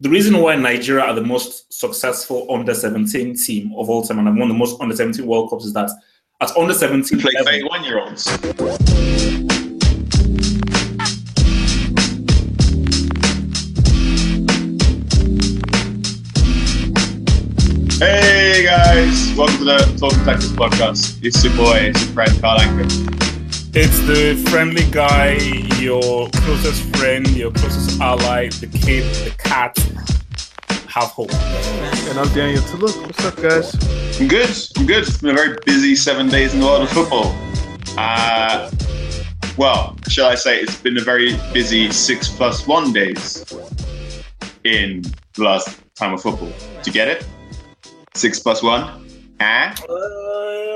The reason why Nigeria are the most successful under 17 team of all time and have won the most under 17 World Cups is that at under 17 Play level- 31 year olds. Hey guys, welcome to the Talking Tactics podcast. It's your boy, it's your friend Carl Anker. It's the friendly guy, your closest friend, your closest ally, the kid, the cat. Have hope. And I'm Daniel Tuluk. What's up, guys? I'm good. I'm good. It's been a very busy seven days in the world of football. Uh, well, shall I say it's been a very busy six plus one days in the last time of football. Do you get it? Six plus one? Ah? Uh,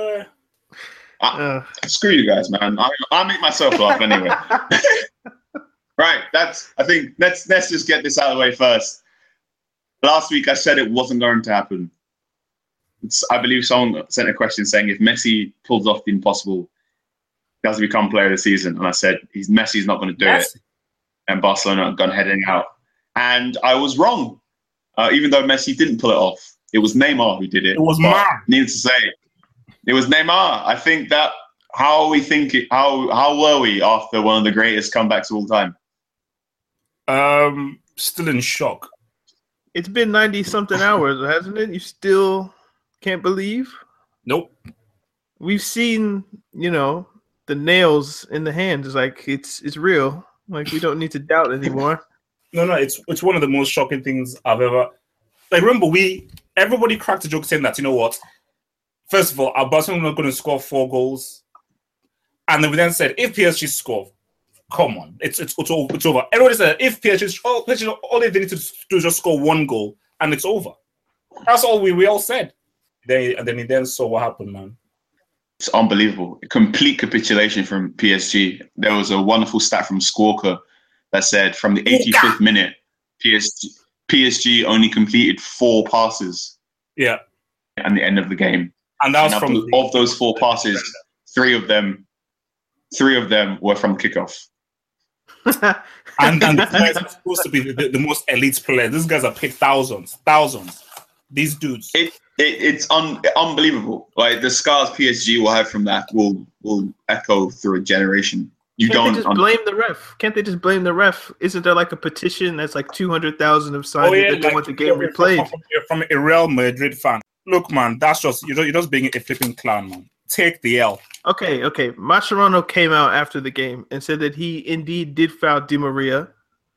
Uh, Screw you guys, man. I, I'll make myself laugh anyway. right. That's. I think let's let's just get this out of the way first. Last week I said it wasn't going to happen. It's, I believe someone sent a question saying if Messi pulls off the impossible, does he has to become player of the season. And I said he's Messi's not going to do it, and Barcelona are gone heading out. And I was wrong. Uh, even though Messi didn't pull it off, it was Neymar who did it. It was man. Needless to say, it was Neymar. I think that how are we thinking? How how were we after one of the greatest comebacks of all time? Um, still in shock. it's been 90 something hours, hasn't it? You still can't believe? Nope. We've seen, you know, the nails in the hands. It's like it's it's real. Like we don't need to doubt anymore. No, no, it's it's one of the most shocking things I've ever. Like, remember, we everybody cracked a joke saying that you know what? First of all, our Barcelona are going to score four goals, and then we then said if PSG score, come on, it's it's it's, over. It's over. Everybody said if PSG, oh, PSG, all they need to do is just score one goal and it's over. That's all we, we all said. Then and then he then saw what happened, man. It's unbelievable. A complete capitulation from PSG. There was a wonderful stat from Squawka that said from the 85th minute, PSG PSG only completed four passes Yeah, at the end of the game. And that was And from the- of those four passes, three of them, three of them were from kickoff. and and these guys are supposed to be the, the most elite players. These guys are paid thousands, thousands. These dudes. It, it it's un, unbelievable. Like the scars PSG will have from that will will echo through a generation. You Can't don't they just un- blame the ref? Can't they just blame the ref? Isn't there like a petition that's like 200,000 of signed oh, that they don't like, want the game replayed? From, you're from a Real Madrid fan. Look, man, that's just you're just, you're just being a flipping clown, man. Take the L. Okay, okay. Mascherano came out after the game and said that he indeed did foul Di Maria,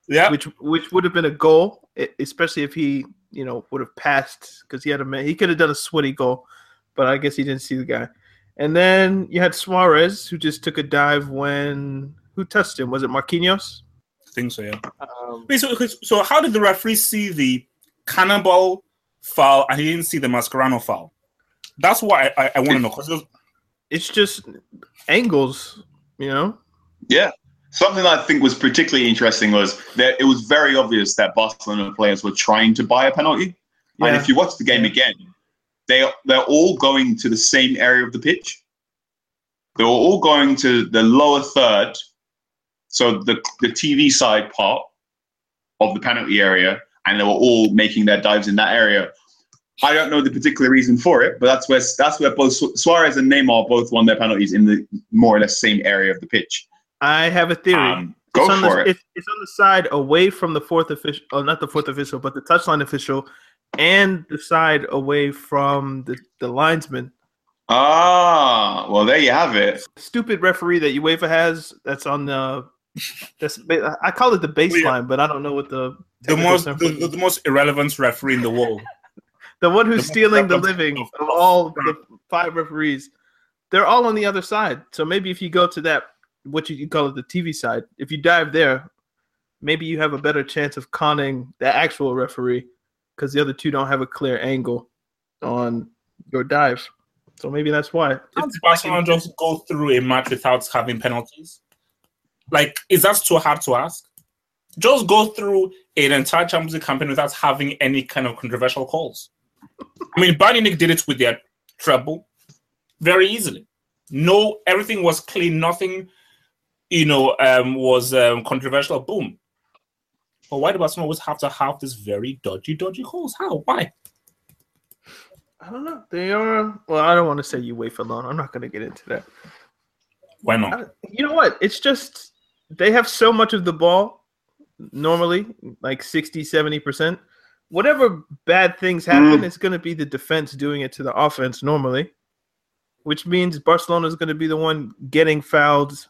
Yeah, which which would have been a goal, especially if he you know would have passed because he had a man. He could have done a sweaty goal, but I guess he didn't see the guy. And then you had Suarez who just took a dive when who touched him? Was it Marquinhos? I think so. Yeah. Um, Wait, so, so how did the referee see the cannonball foul and he didn't see the Mascherano foul? That's why I, I, I want to know because it's just angles, you know. Yeah. Something I think was particularly interesting was that it was very obvious that Barcelona players were trying to buy a penalty. And if you watch the game again, they they're all going to the same area of the pitch. They were all going to the lower third, so the the TV side part of the penalty area, and they were all making their dives in that area. I don't know the particular reason for it, but that's where that's where both Suarez and Neymar both won their penalties in the more or less same area of the pitch. I have a theory. Um, go it's on for the, it. It's, it's on the side away from the fourth official, oh, not the fourth official, but the touchline official, and the side away from the, the linesman. Ah, well, there you have it. Stupid referee that UEFA has. That's on the. That's I call it the baseline, but I don't know what the the most the, for it the, is. the most irrelevant referee in the world. The one who's the stealing the living of- of all the five referees. They're all on the other side. So maybe if you go to that, what you, you call it, the TV side, if you dive there, maybe you have a better chance of conning the actual referee because the other two don't have a clear angle on your dive. So maybe that's why. Can't Barcelona just go through a match without having penalties? Like, is that too hard to ask? Just go through an entire Champions League campaign without having any kind of controversial calls. I mean, Bayern Munich did it with their treble very easily. No, everything was clean. Nothing, you know, um, was um, controversial. Boom. But why do Barcelona always have to have this very dodgy, dodgy calls? How? Why? I don't know. They are. Well, I don't want to say you wait for long. I'm not going to get into that. Why not? I- you know what? It's just they have so much of the ball normally, like 60, 70%. Whatever bad things happen, Mm. it's going to be the defense doing it to the offense normally, which means Barcelona is going to be the one getting fouled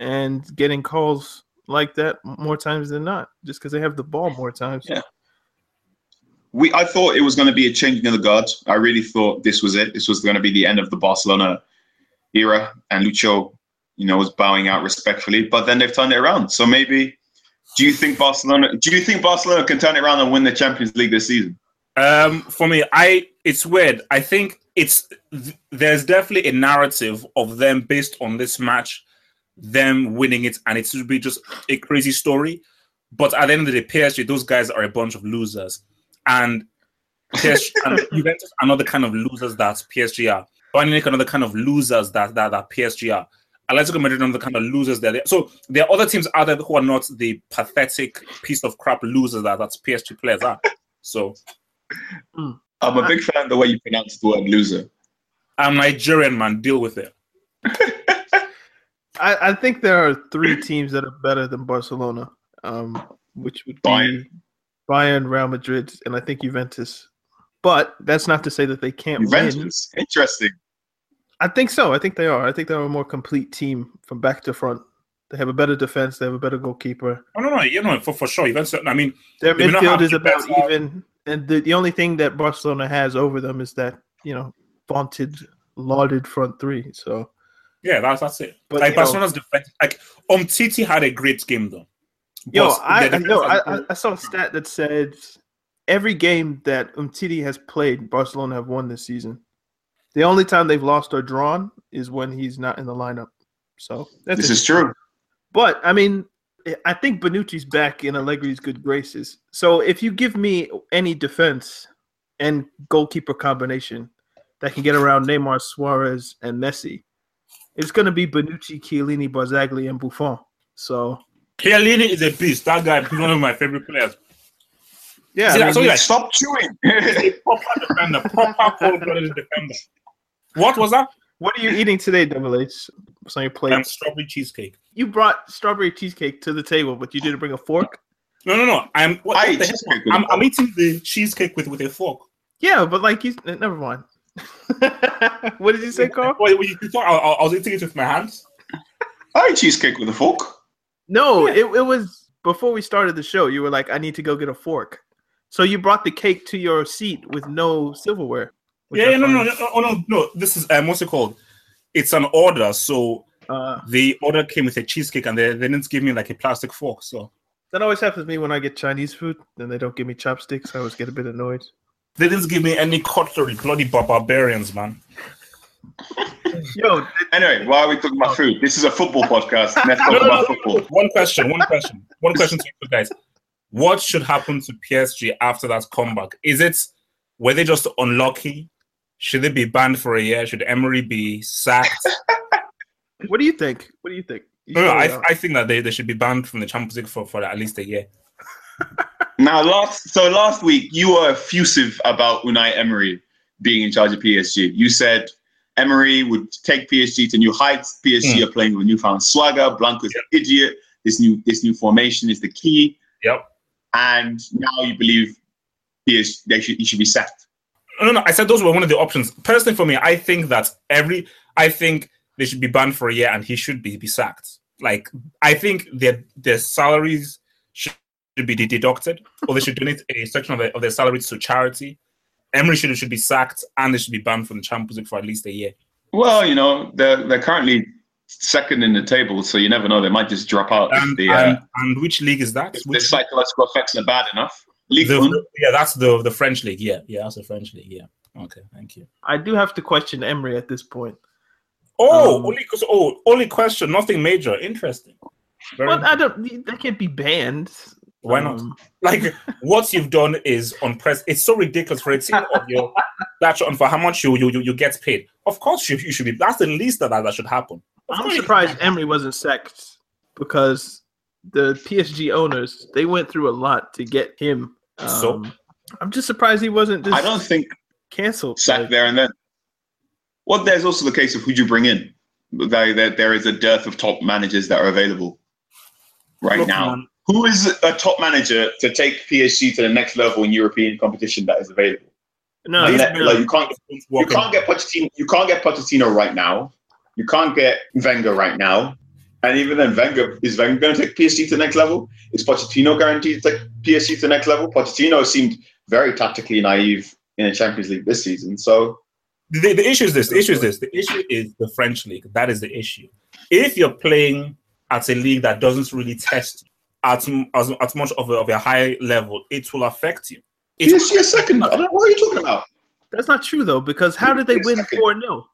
and getting calls like that more times than not, just because they have the ball more times. Yeah. We, I thought it was going to be a changing of the guard. I really thought this was it. This was going to be the end of the Barcelona era, and Lucho, you know, was bowing out respectfully. But then they've turned it around. So maybe, do you think Barcelona? Do you think Barcelona can turn it around and win the Champions League this season? Um, for me, I it's weird. I think it's th- there's definitely a narrative of them based on this match, them winning it, and it should be just a crazy story. But at the end of the day, PSG, those guys are a bunch of losers, and PSG and Juventus are another kind of losers that PSG are. Bayern Munich are another kind of losers that that, that PSG are. Atletico Madrid are the kind of losers that. They, so there are other teams out there who are not the pathetic piece of crap losers that that PSG players are. So I'm a big fan of the way you pronounce the word loser. I'm Nigerian, man. Deal with it. I, I think there are three teams that are better than Barcelona, um, which would be Bayern. Bayern, Real Madrid, and I think Juventus. But that's not to say that they can't win. Juventus, interesting. I think so. I think they are. I think they're a more complete team from back to front. They have a better defense. They have a better goalkeeper. Oh, no, no, you know, for, for sure. Juventus, I mean, Their They may not midfield is about even, and the, the only thing that Barcelona has over them is that you know vaunted, lauded front three. So, yeah, that's that's it. But, like you know- Barcelona's defense, like Umtiti had a great game though. yo, But I I, has- I- I saw a stat that said every game that Umtiti has played, Barcelona have won this season. The only time they've lost or drawn is when he's not in the lineup. So that's This is true. But I mean, I think Bonucci's back in Allegri's good graces. So if you give me any defense and goalkeeper combination that can get around Neymar, Suarez, and Messi, it's going to be Benucci, Chiellini, Barzagli, and Buffon. So Chiellini is a beast. That guy is one of my favorite players. yeah, See, I I mean, you, like, Stop chewing. he's a proper defender, proper cold-blooded defender. What was that? what are you eating today, Double H? What's on your plate? Um, strawberry cheesecake. you brought strawberry cheesecake to the table, but you didn't bring a fork. No, no, no. I'm. What, I what the heck? I'm, a I'm eating the cheesecake with with a fork. Yeah, but like you, never mind. what did you say, Carl? Wait, wait, you thought I, I, I was eating it with my hands? I eat cheesecake with a fork. No, it, it was before we started the show. You were like, I need to go get a fork. So you brought the cake to your seat with no silverware. Which Yeah, yeah, no, no, no, oh, no, no. This is um, what's it called? It's an order. So Uh, the order came with a cheesecake, and they, they didn't give me like a plastic fork. So that always happens to me when I get Chinese food. Then they don't give me chopsticks. I always get a bit annoyed. they didn't give me any cutlery. Bloody barbarians, man. Yo, Anyway, why are we talking about food? This is a football podcast. Let's talk No, no, about no, football. One question. One question. One question to you guys. What should happen to PSG after that comeback? Is it were they just unlucky? Should it be banned for a year? Should Emery be sacked? what do you think? What do you think? You no, no, I. I think that they, they should be banned from the Champions League for, for at least a year. Now, last so last week you were effusive about Unai Emery being in charge of PSG. You said Emery would take PSG to new heights. PSG hmm. are playing with newfound swagger. Blanco's an idiot. This new this new formation is the key. Yep. And now you believe PSG they should he should be sacked. No, no. I said those were one of the options. Personally, for me, I think that every, I think they should be banned for a year and he should be, be sacked. Like, I think their their salaries should, be deducted, or they should donate a section of, their of their salaries to charity. Emery should should be sacked and they should be banned from the Champions League for at least a year. Well, you know they're they're currently second in the table, so you never know. They might just drop out And the uh, and, and which league is that? if the Which, psychological effects are bad enough. League The- One? yeah, that's the the French league. Yeah, yeah, that's the French league. Yeah. Okay, thank you. I do have to question Emery at this point. Oh, Um, only oh, only question, nothing major. Interesting. Very Well, I don't. They can't be banned. Why not? Um, like what you've done is unprecedented. It's so ridiculous for a team of your stature and for how much you you, you, you get paid. Of course, you, you should be. That's the least that that should happen. Of I'm course you- surprised Emery wasn't sacked because the PSG owners they went through a lot to get him. Um, So? I'm just surprised he wasn't just I don't think canceled. sack Like, there and then. Well, there's also the case of who do you bring in. There, there, there is a dearth of top managers that are available right Look, now. man, Who is a top manager to take PSG to the next level in European competition that is available? no, And these like, you can't you can't get Pochettino. You can't get Pochettino right now. You can't get Wenger right now. And even then, Wenger is Wenger going to take PSG to the next level? Is Pochettino guaranteed to take PSG to the next level? Pochettino seemed very tactically naive in the Champions League this season. So The, the issue is this. The issue is this. The issue is the French league. That is the issue. If you're playing at a league that doesn't really test you at, m- as, at much of a, of a high level, it will affect you. It- PSG is second. I don't know what are you talking about. that's not true though because how did they win four 0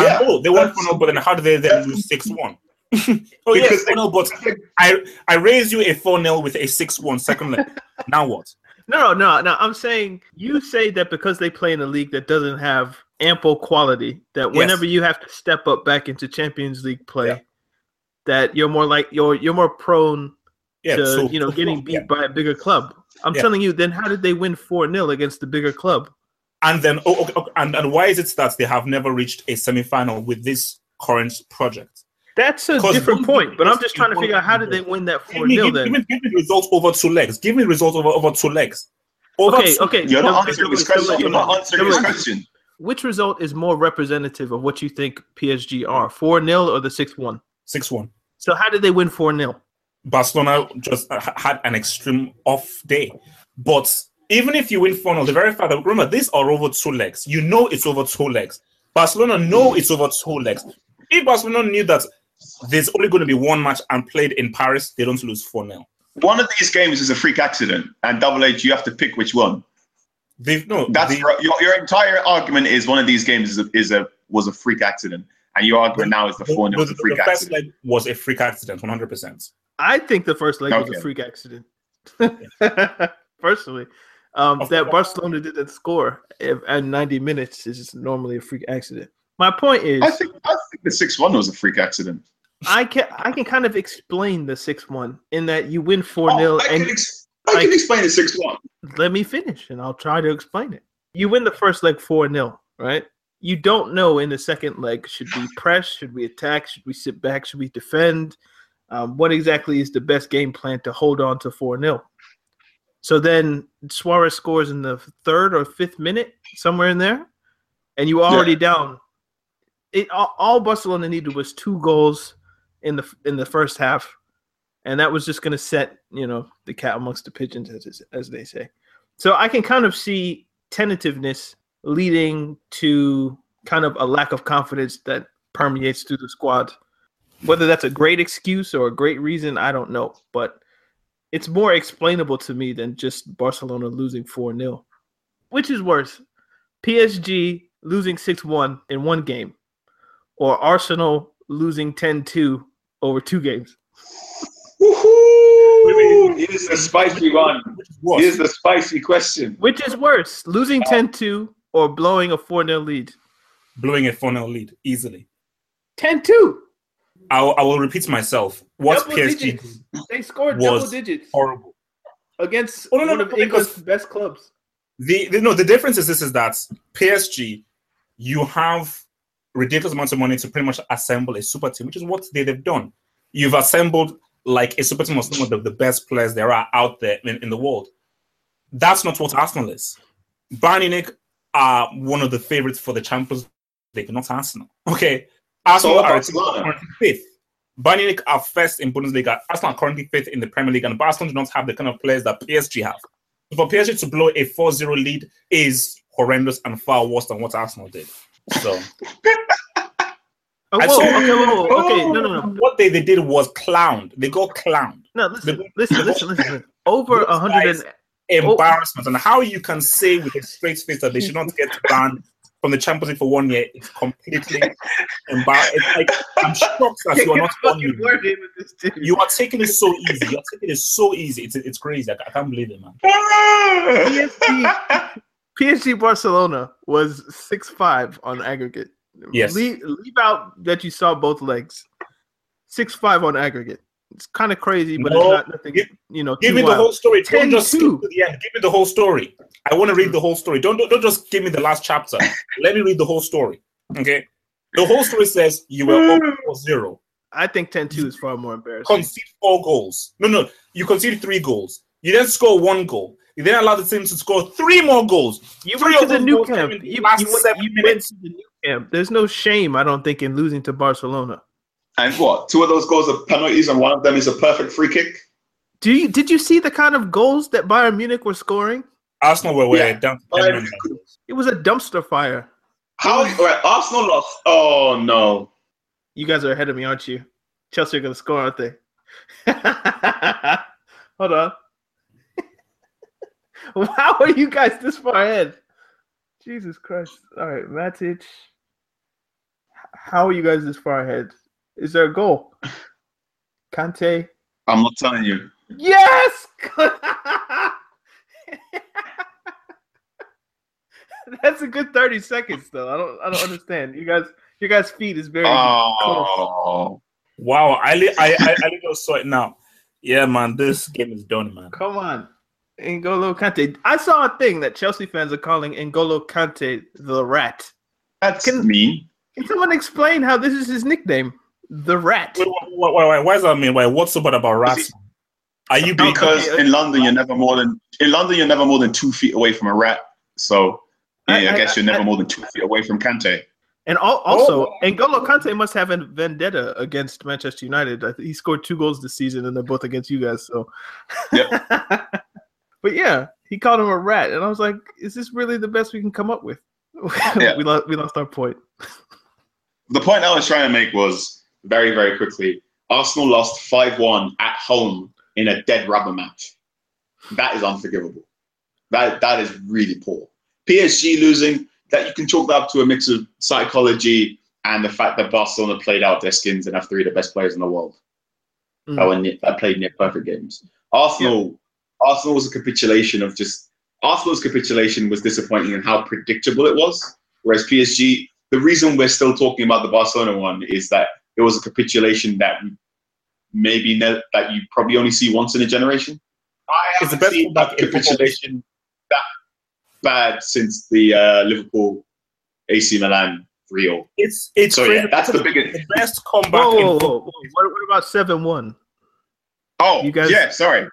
Yeah, oh, they won that's- 4 0, but then how did they then lose 6 1? oh, yes, Because oh, no, but I, I raised you a 4 0 with a 6 1 second leg. now what? No, no, no. I'm saying you say that because they play in a league that doesn't have ample quality, that Yes. whenever you have to step up back into Champions League play, Yeah. that you're more like you're you're more prone Yeah, to so, you know getting beat yeah. by a bigger club. I'm telling you, then how did they win four 0 against the bigger club? And then, oh, okay, okay, and, and why is it that they have never reached a semi final with this current project? That's a different point. But I'm just trying to figure out how did they win that four me, 0 then? give, me, give me the results over two legs. Give me the results over, over two legs. Over Okay, two- okay. You're not answering so- his question. You're not answering his so- question. Which result is more representative of what you think PSG are? Four 0 or the six one? 6 1. So how did they win four 0 Barcelona just uh, had an extreme off day. But even if you win 4 0, the very fact that remember, these are over two legs. You know it's over two legs. Barcelona know it's over two legs. If Barcelona knew that there's only going to be one match and played in Paris, they don't lose 4 0. One of these games is a freak accident, and Double H, you have to pick which one. They've no That's they- your, your, your entire argument is one of these games is a, is a was a freak accident, and your argument now is the four 0 was a the, freak the first accident. leg was a freak accident, 100%. I think the first leg was a freak accident. Personally, um, that course. Barcelona didn't score at 90 minutes is normally a freak accident. My point is, I think I think the six one was a freak accident. I can I can kind of explain the six one in that you win four Oh, 0 I and can, ex- I like- can explain the six one. let me finish and I'll try to explain it. You win the first leg 4 0, right? You don't know in the second leg should we press, should we attack, should we sit back, should we defend? Um, what exactly is the best game plan to hold on to 4 0? So then Suarez scores in the third or fifth minute, somewhere in there, and you already down. It all, all Barcelona needed was two goals in the in the first half, and that was just going to set you know the cat amongst the pigeons, as as they say. So I can kind of see tentativeness leading to kind of a lack of confidence that permeates through the squad. Whether that's a great excuse or a great reason, I don't know, but it's more explainable to me than just Barcelona losing 4 0. Which is worse, PSG losing 6 1 in one game, or Arsenal losing 10 2 over two games? Woohoo! Here's the spicy one. Which is worse. Here's the spicy question. Which is worse, losing 10 2 or blowing a 4 0 lead? blowing a 4 0 lead easily. 10 2. I, will- I will repeat myself. What Double PSG digits. did They scored was double digits horrible. against Oh, no, no, one no, of because- England's best clubs. The, the no, the difference is this is that PSG, you have ridiculous amounts of money to pretty much assemble a super team, which is what they, they've done. You've assembled like a super team of some of the, the best players there are out there in, in the world. That's not what Arsenal is. Bayern Munich are one of the favorites for the Champions League, not Arsenal. Okay, Arsenal So are currently fifth. Bayern Munich are first in Bundesliga. Arsenal are currently fifth in the Premier League, and Barcelona do not have the kind of players that PSG have. For PSG to blow a 4-0 lead is horrendous and far worse than what Arsenal did. So Oh, whoa, saw- okay, whoa, whoa, okay, no, no, no, what they, they did was clowned. They got clowned. no. Listen, listen, listen, listen. Over a hundred and embarrassment. And how you can say with a straight face that they should not get banned from the Champions League for one year is completely embarrassing. Like, I'm shocked that you are not on Fucking word in with this dude. You are taking it so easy. You're taking it so easy. It's it's crazy. I, I can't believe it, man. PSG, Barcelona was six five on aggregate. Yes. Leave, leave out that you saw both legs. Six five on aggregate. It's kind of crazy, but No, it's not nothing. give- you know, Give me the whole story. Don't just skip to the end. Give me the whole story. I want to read the whole story. Don't, don't don't just give me the last chapter. Let me read the whole story. Okay. The whole story says you were mm. 4-0. I think 10-2 is far more embarrassing. concede four goals. No, no, you conceded three goals. You then score one goal. You then allow the team to score three more goals. You Three went to the Nou Camp. You, you went, you went minutes. to the Nou Camp. There's no shame, I don't think, in losing to Barcelona. And what? Two of those goals are penalties, and one of them is a perfect free kick. Do you did you see the kind of goals that Bayern Munich were scoring? Arsenal were, were Yeah. down. to Bayern 10 Munich men. It was a dumpster fire. How? Right, Arsenal lost. Oh no! You guys are ahead of me, aren't you? Chelsea are going to score, aren't they? Hold on. How are you guys this far ahead? Jesus Christ. All right, Matic. How are you guys this far ahead? Is there a goal? Kante. I'm not telling you. Yes! That's a good 30 seconds though. I don't I don't understand. You guys your guys' feet is very close. Oh, Wow, I li- I I, I just saw it now. Yeah, man, this game is done, man. Come on. N'Golo Kante. I saw a thing that Chelsea fans are calling N'Golo Kante the rat. that's Can- mean. Can someone explain how this is his nickname? The rat. Wait, why, why, why, why does that mean? Why? What's so bad about rats? man? Are you Because okay, uh, in London, you're never more than in London, you're never more than two feet away from a rat. So yeah, I- I, I- guess you're I- never more than two feet away from Kante. And al- also, Oh. N'Golo Kante must have a vendetta against Manchester United. He scored two goals this season, and they're both against you guys. So, but yeah, he called him a rat, and I was like, "Is this really the best we can come up with?" Yeah. we lost. We lost our point. The point I was trying to make was very, very quickly. Arsenal lost five one at home in a dead rubber match. That is unforgivable. That that is really poor. PSG losing that you can chalk that up to a mix of psychology and the fact that Barcelona played out their skins and have three of the best players in the world. Mm. that, were near, that played near perfect games. Arsenal, Arsenal was a capitulation of just Arsenal's capitulation was disappointing in how predictable it was. Whereas PSG, the reason we're still talking about the Barcelona one is that it was a capitulation that maybe ne- that you probably only see once in a generation. I haven't seen comeback that in football. capitulation that bad since the uh, Liverpool AC Milan 3 0. It's it's So, yeah, that's the biggest- the best comeback. Whoa, in whoa, whoa, whoa. What, what about seven one? Oh, You guys- yeah, sorry.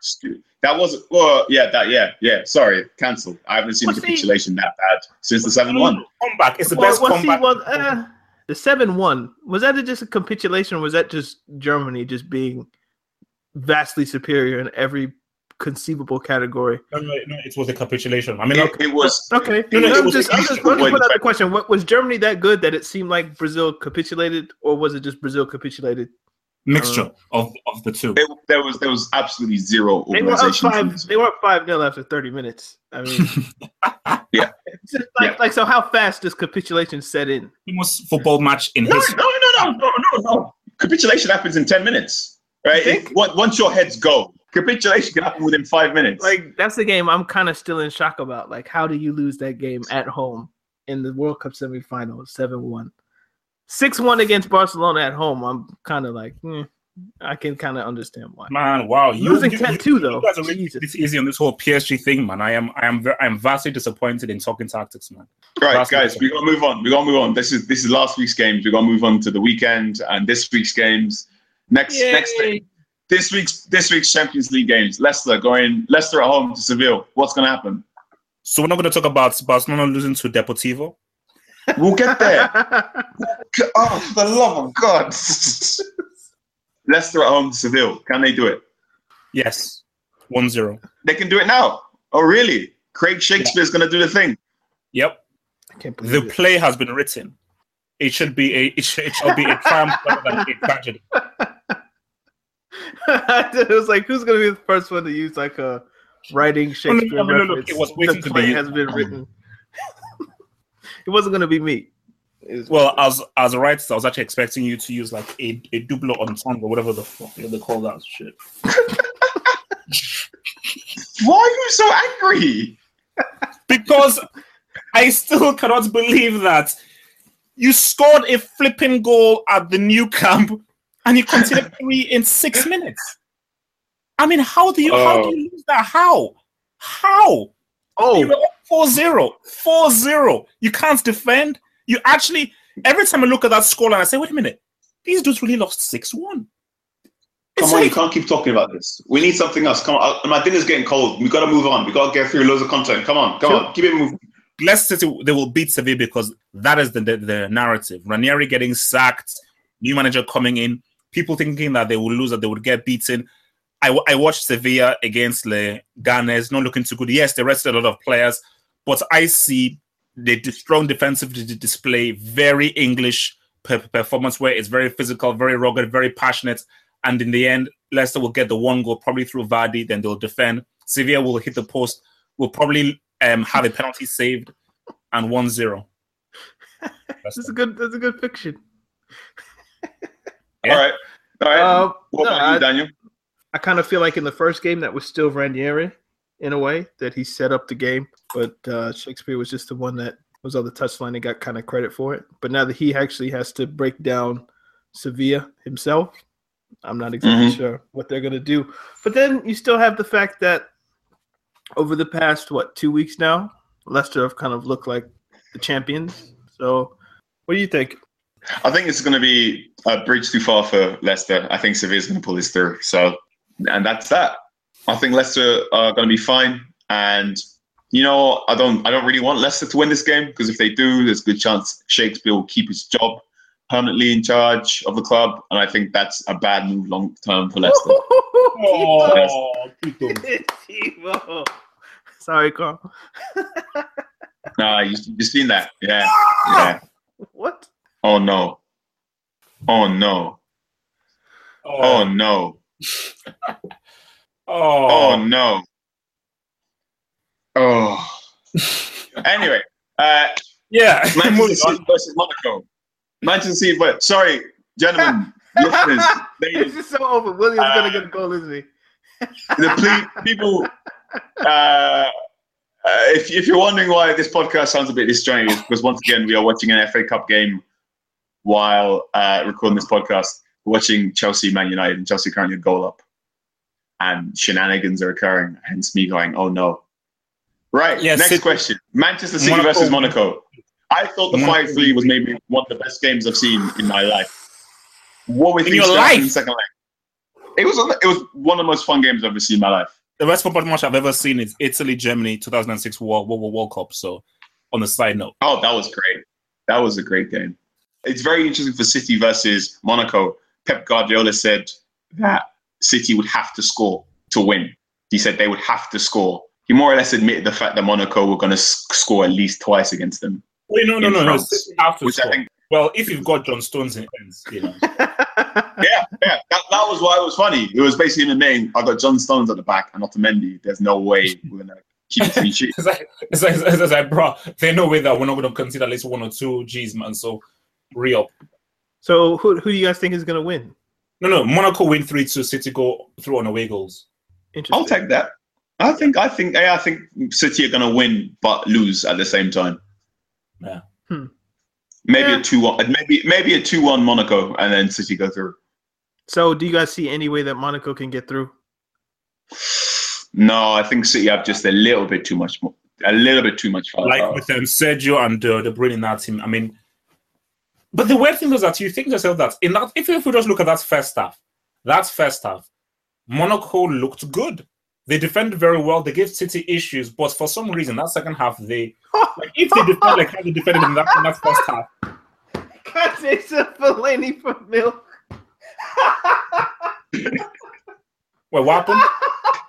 That was well, yeah, that yeah, yeah. Sorry, cancelled. I haven't seen Well, the see- capitulation that bad since the seven one. comeback. It's the Well, best well, see, comeback. well, uh, the seven one was that just a capitulation? Or was that just Germany just being vastly superior in every conceivable category? no, no, no, it was a capitulation. I mean, It, it was Okay, No, no, it I'm was just, a I'm just, I'm just way put out the question: what, Was Germany that good that it seemed like Brazil capitulated, or was it just Brazil capitulated? Mixture uh, of, of the two. it, there was there was absolutely zero They were up organization. five. They were up five 0 after thirty minutes. I mean, Yeah. Like, Yeah. like so. How fast does capitulation set in? The most football match in No, history. no, no, no, no, no, no. Capitulation happens in ten minutes, right? You? If- once- once your heads go, capitulation can happen within five minutes. Like that's the game I'm kind of still in shock about. Like, how do you lose that game at home in the World Cup semifinals, seven one, six one against Barcelona at home? I'm kind of like, hmm, I can kind of understand why. Man, wow! Losing 10-2 you though. guys are really Jesus. this easy on this whole PSG thing, man. I am, I am, I am vastly disappointed in talking tactics, man. right, last guys, week. we gotta move on. We gotta move on. This is this is last week's games. We gotta move on to the weekend and this week's games. Next next thing. this week's this week's Champions League games. Leicester going Leicester at home to Seville. What's gonna happen? So we're not going to talk about Barcelona losing to Deportivo. We'll get there. oh, for the love of God. Leicester at home to Seville. Can they do it? Yes, 1-0. They can do it now. Oh, really? Craig Shakespeare's going to do the thing. Yep, the it. play has been written. It should be a, it, should, it shall be a triumph rather than a tragedy. it was like, who's gonna be the first one to use like a writing Shakespeare no, no, no, reference. it was the waiting to play be- has been um, written it wasn't gonna be me. Well, as as a writer, I was actually expecting you to use like a a double or whatever the fuck they call that shit. Why are you so angry? because I still cannot believe that you scored a flipping goal at the Nou Camp and you conceded three in six minutes. I mean, how do you how do oh. you lose that? How? How? Oh, you were 4 0. 4 0. You can't defend. You actually, every time I look at that scoreline, I say, wait a minute, these dudes really lost 6 1. Come on, like, you can't keep talking about this. We need something else. Come on, uh, my dinner's getting cold. We got to move on. We got to get through loads of content. Come on, come sure. on, keep it moving. Leicester City, they will beat Sevilla because that is the, the, the narrative. Ranieri getting sacked, new manager coming in, people thinking that they will lose, that they would get beaten. I, I watched Sevilla against Le Ganes, not looking too good. Yes, they rested a lot of players, but I see the, the strong defensive d- d- display, very English per- performance where it's very physical, very rugged, very passionate. And in the end, Leicester will get the one goal probably through Vardy, then they'll defend. Sevilla will hit the post, will probably um, have a penalty saved, and 1 0. that's a good. That's a good fiction. Yeah. All right, all right. Um, what no, about I- you, Daniel? I kind of feel like in the first game that was still Ranieri in a way that he set up the game, but uh, Shakespeare was just the one that was on the touchline and got kind of credit for it. But now that he actually has to break down Sevilla himself, I'm not exactly Mhm. sure what they're going to do. But then you still have the fact that over the past what two weeks now, Leicester have kind of looked like the champions. So, what do you think? I think it's going to be a bridge too far for Leicester. I think Sevilla's going to pull this through. So, and that's that. I think Leicester are going to be fine. And you know, I don't, I don't really want Leicester to win this game because if they do, there's a good chance Shakespeare will keep his job permanently in charge of the club, and I think that's a bad move long term for Leicester. Oh, Tito. Sorry, Carl. nah, you, you've seen that, yeah, ah! yeah. What? Oh no, oh no, oh, oh no, oh, oh no, oh. Anyway, uh, yeah. Manchester versus Monaco. Manchester City, but sorry, gentlemen, listeners, ladies, just so over. Willian's Uh, gonna get a goal, isn't he? the ple- people. Uh, uh, if, if you're wondering why this podcast sounds a bit disjointed, it's because once again we are watching an FA Cup game while uh, recording this podcast. We're watching Chelsea, Man United, and Chelsea currently a goal up, and shenanigans are occurring. Hence me going, "Oh no!" Right. Yeah, next City- question: Manchester City Monaco- versus Monaco. I thought the five three was maybe one of the best games I've seen in my life. What we In your started in the second leg? It was it was one of the most fun games I've ever seen in my life. The best football match I've ever seen is Italy Germany 2006 World World, World Cup. So, on the side note, Oh, that was great. That was a great game. It's very interesting for City versus Monaco. Pep Guardiola said that City would have to score to win. He said they would have to score. He more or less admitted the fact that Monaco were going to score at least twice against them, wait, no, no, In no, no. France, City have to which score. I think, Well, if you've got John Stones in ends, you know. yeah, yeah, that, that was why it was funny. It was basically in the admitting, I got John Stones at the back and not Mendy. There's no way we're going to keep it clean sheet. It's like, it's like, it's like, bro, there's no way that we're not going to consider at least one or two G's, man. So, real. so, who who do you guys think is gonna win? No, no, Monaco win 3 2, City go through on away goals. I'll take that. I think, I think, yeah, I think City are going to win but lose at the same time. Yeah. Hmm. Maybe Yeah. a two one, maybe maybe a two one Monaco, and then City go through. So, do you guys see any way that Monaco can get through? No, I think City have just a little bit too much, more, a little bit too much Like with um, Sergio and uh, De Bruyne in that team. I mean, but the weird thing is that you think to yourself that in that if, if we just look at that first half, that first half, Monaco looked good. They defended very well. They gave City issues, but for some reason, that second half, they like if they defend like how they defended in that, in that first half, God, it's a Fellaini from milk. well, what happened?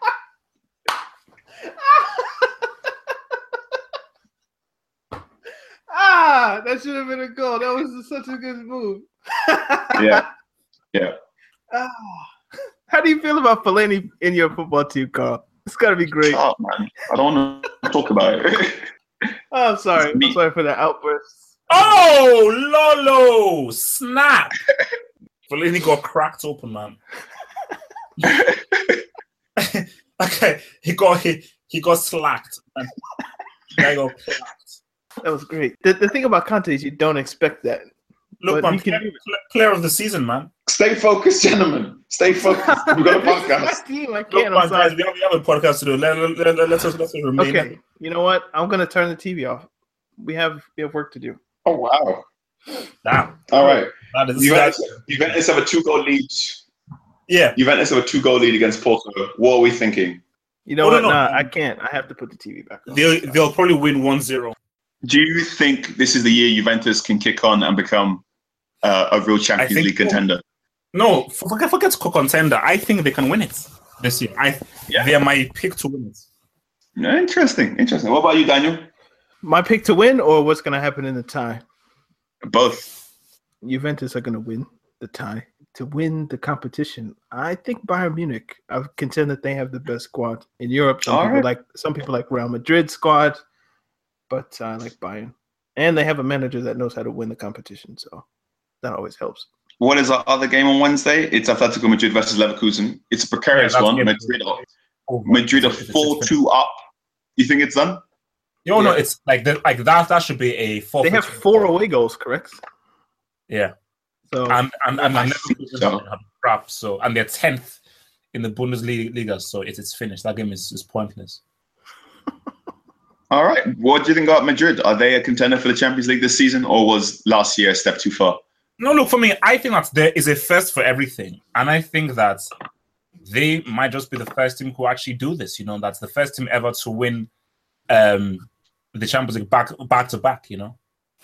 ah, that should have been a goal. That was such a good move. yeah, yeah. Ah. How do you feel about Fellaini in your football team, Carl? It's gotta be great. Shut up, man. I don't want to talk about it. Oh, I'm sorry. I'm sorry for the outburst. Oh, Lolo! Snap! Fellaini got cracked open, man. okay, he got he, he got slacked. Man. Guy got clapped. That was great. The, the thing about Conte is you don't expect that. Look, But man, he can player, do player of the season, man. Stay focused, gentlemen. Stay focused. We've got a This is my podcast. team. I Look, can't. man, guys, we have, we have a podcast to do. Let, let, let, let, let's, let's remain. Okay, you know what? I'm gonna turn the TV off. We have we have work to do. Oh wow! Damn. All right. That is, Juventus, Juventus have a two-goal lead. yeah. Juventus have a two-goal lead against Porto. What are we thinking? You know Oh, no, what? no. Nah, I can't. I have to put the TV back on. They'll, they'll probably win 1 0. Do you think this is the year Juventus can kick on and become uh, a real Champions think League contender? No, forget, forget contender. I think they can win it this year. I Yeah. They're my pick to win it. Yeah, interesting. Interesting. What about you, Daniel? My pick to win, or what's gonna happen in the tie? Both. Juventus are gonna win the tie to win the competition. I think Bayern Munich. I contend that they have the best squad in Europe. Some All people right. like some people like Real Madrid squad, but I like Bayern, and they have a manager that knows how to win the competition. So that always helps. What is our other game on Wednesday? It's Atletico Madrid versus Leverkusen. It's a precarious Yeah, one. Madrid are, Oh, Madrid are it's- it's- four two up. You think it's done? No, no, it's like the, like that. That should be a four. They have four away goals, correct? Yeah, So and and and, I and think Leverkusen so. have crap. So and they're tenth in the Bundesliga. So it is finished. That game is, is pointless. All right. What do you think about Madrid? Are they a contender for the Champions League this season, or was last year a step too far? No, look for me. I think that there is a first for everything, and I think that they might just be the first team who actually do this. You know, that's the first team ever to win um the Champions League back back to back. You know,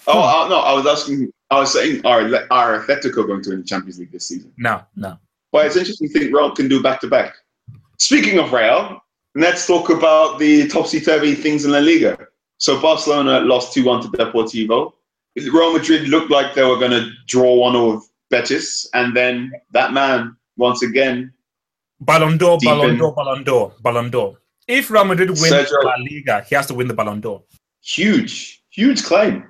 Oh uh, no, I was asking. I was saying, are are Atletico going to win the Champions League this season? no, no. Well, it's interesting to think Real can do back to back. Speaking of Real, let's talk about the topsy turvy things in La Liga. So Barcelona lost 2 1 to Deportivo. Real Madrid looked like they were going to draw one with Betis. And then that man, once again, Ballon d'Or, Ballon d'Or, Ballon d'Or, Ballon d'Or. If Real Madrid wins Sergio- La Liga, he has to win the Ballon d'Or. huge, huge claim.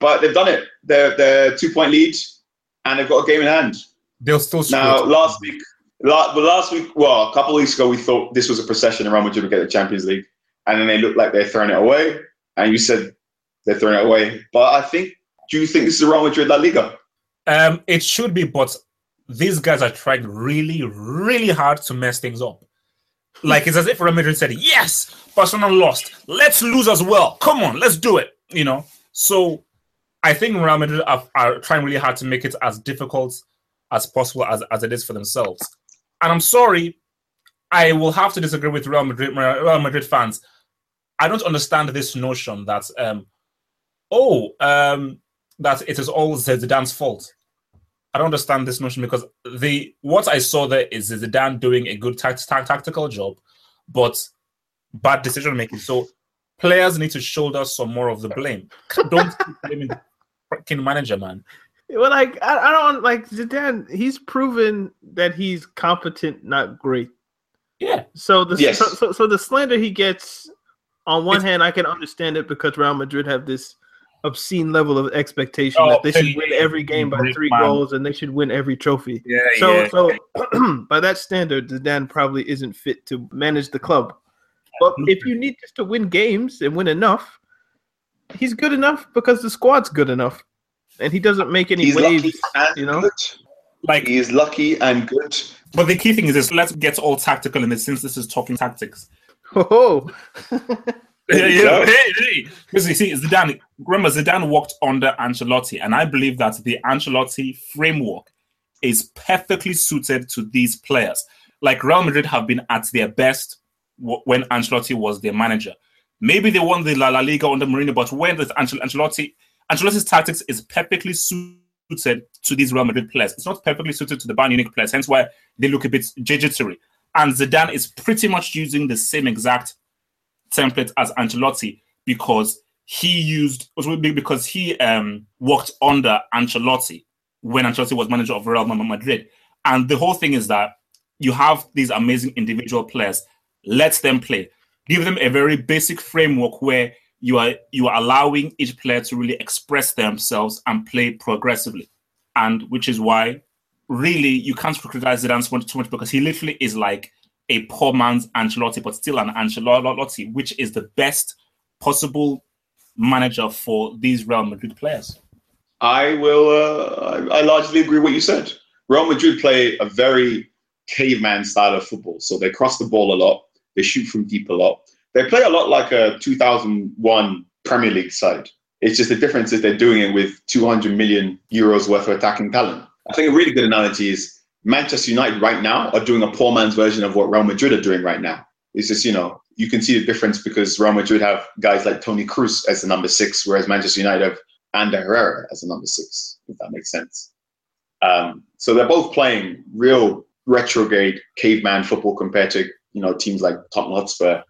But they've done it. They're, they're two point lead and they've got a game in hand. They'll still Now, last week, last week, well, a couple of weeks ago, we thought this was a procession around Madrid would get the Champions League, and then they looked like they're throwing it away. And you said they're throwing it away, but I think, do you think this is a Real Madrid La Liga? Um, it should be, but these guys are trying really, really hard to mess things up. Like it's as if Real Madrid said, "Yes, Barcelona lost. Let's lose as well. Come on, let's do it." You know. So I think Real Madrid are, are trying really hard to make it as difficult as possible as, as it is for themselves. And I'm sorry, I will have to disagree with Real Madrid Real Madrid fans. I don't understand this notion that um, oh um, that it is all Zidane's fault. I don't understand this notion because the what I saw there is Zidane doing a good tact, tact, tactical job, but bad decision making. So players need to shoulder some more of the blame. Don't keep blaming the freaking manager, man. Well, like I, I don't like Zidane. He's proven that he's competent, not great. Yeah, So the Yes. so, so, so the slander he gets, on one It's- hand, I can understand it because Real Madrid have this obscene level of expectation Oh, that they should win every game by three man. goals and they should win every trophy. yeah, So, yeah. so by that standard, Zidane probably isn't fit to manage the club. But if you need just to win games and win enough, he's good enough because the squad's good enough, and he doesn't make any He's waves. lucky and you know? good. like, He is lucky and good. but the key thing is this: let's get all tactical in this, since this is talking tactics. Oh, Yeah, you yeah. Hey, hey. Because you see, Zidane. Remember, Zidane walked under Ancelotti, and I believe that the Ancelotti framework is perfectly suited to these players. Like Real Madrid have been at their best w- when Ancelotti was their manager. Maybe they won the La, La Liga under Mourinho, but when there's Ancel- Ancelotti, Ancelotti's tactics is perfectly suited to these Real Madrid players. It's not perfectly suited to the Bayern Munich players, hence why they look a bit jittery. And Zidane is pretty much using the same exact template as Ancelotti because he used because he um worked under Ancelotti when Ancelotti was manager of Real Madrid. And the whole thing is that you have these amazing individual players Let them play. Give them a very basic framework where you are you are allowing each player to really express themselves and play progressively. And which is why really you can't criticize Zidane so much, too much because he literally is like a poor man's Ancelotti, but still an Ancelotti, which is the best possible manager for these Real Madrid players. I will. Uh, I, I largely agree with what you said. Real Madrid play a very caveman style of football, so they cross the ball a lot, they shoot from deep a lot. They play a lot like a 2001 Premier League side. It's just the difference is they're doing it with 200 million euros worth of attacking talent. I think a really good analogy is Manchester United right now are doing a poor man's version of what Real Madrid are doing right now. It's just, you know, you can see the difference because Real Madrid have guys like Toni Kroos as the number six, whereas Manchester United have Ander Herrera as the number six, if that makes sense. Um, so they're both playing real retrograde caveman football compared to, you know, teams like Tottenham Hotspur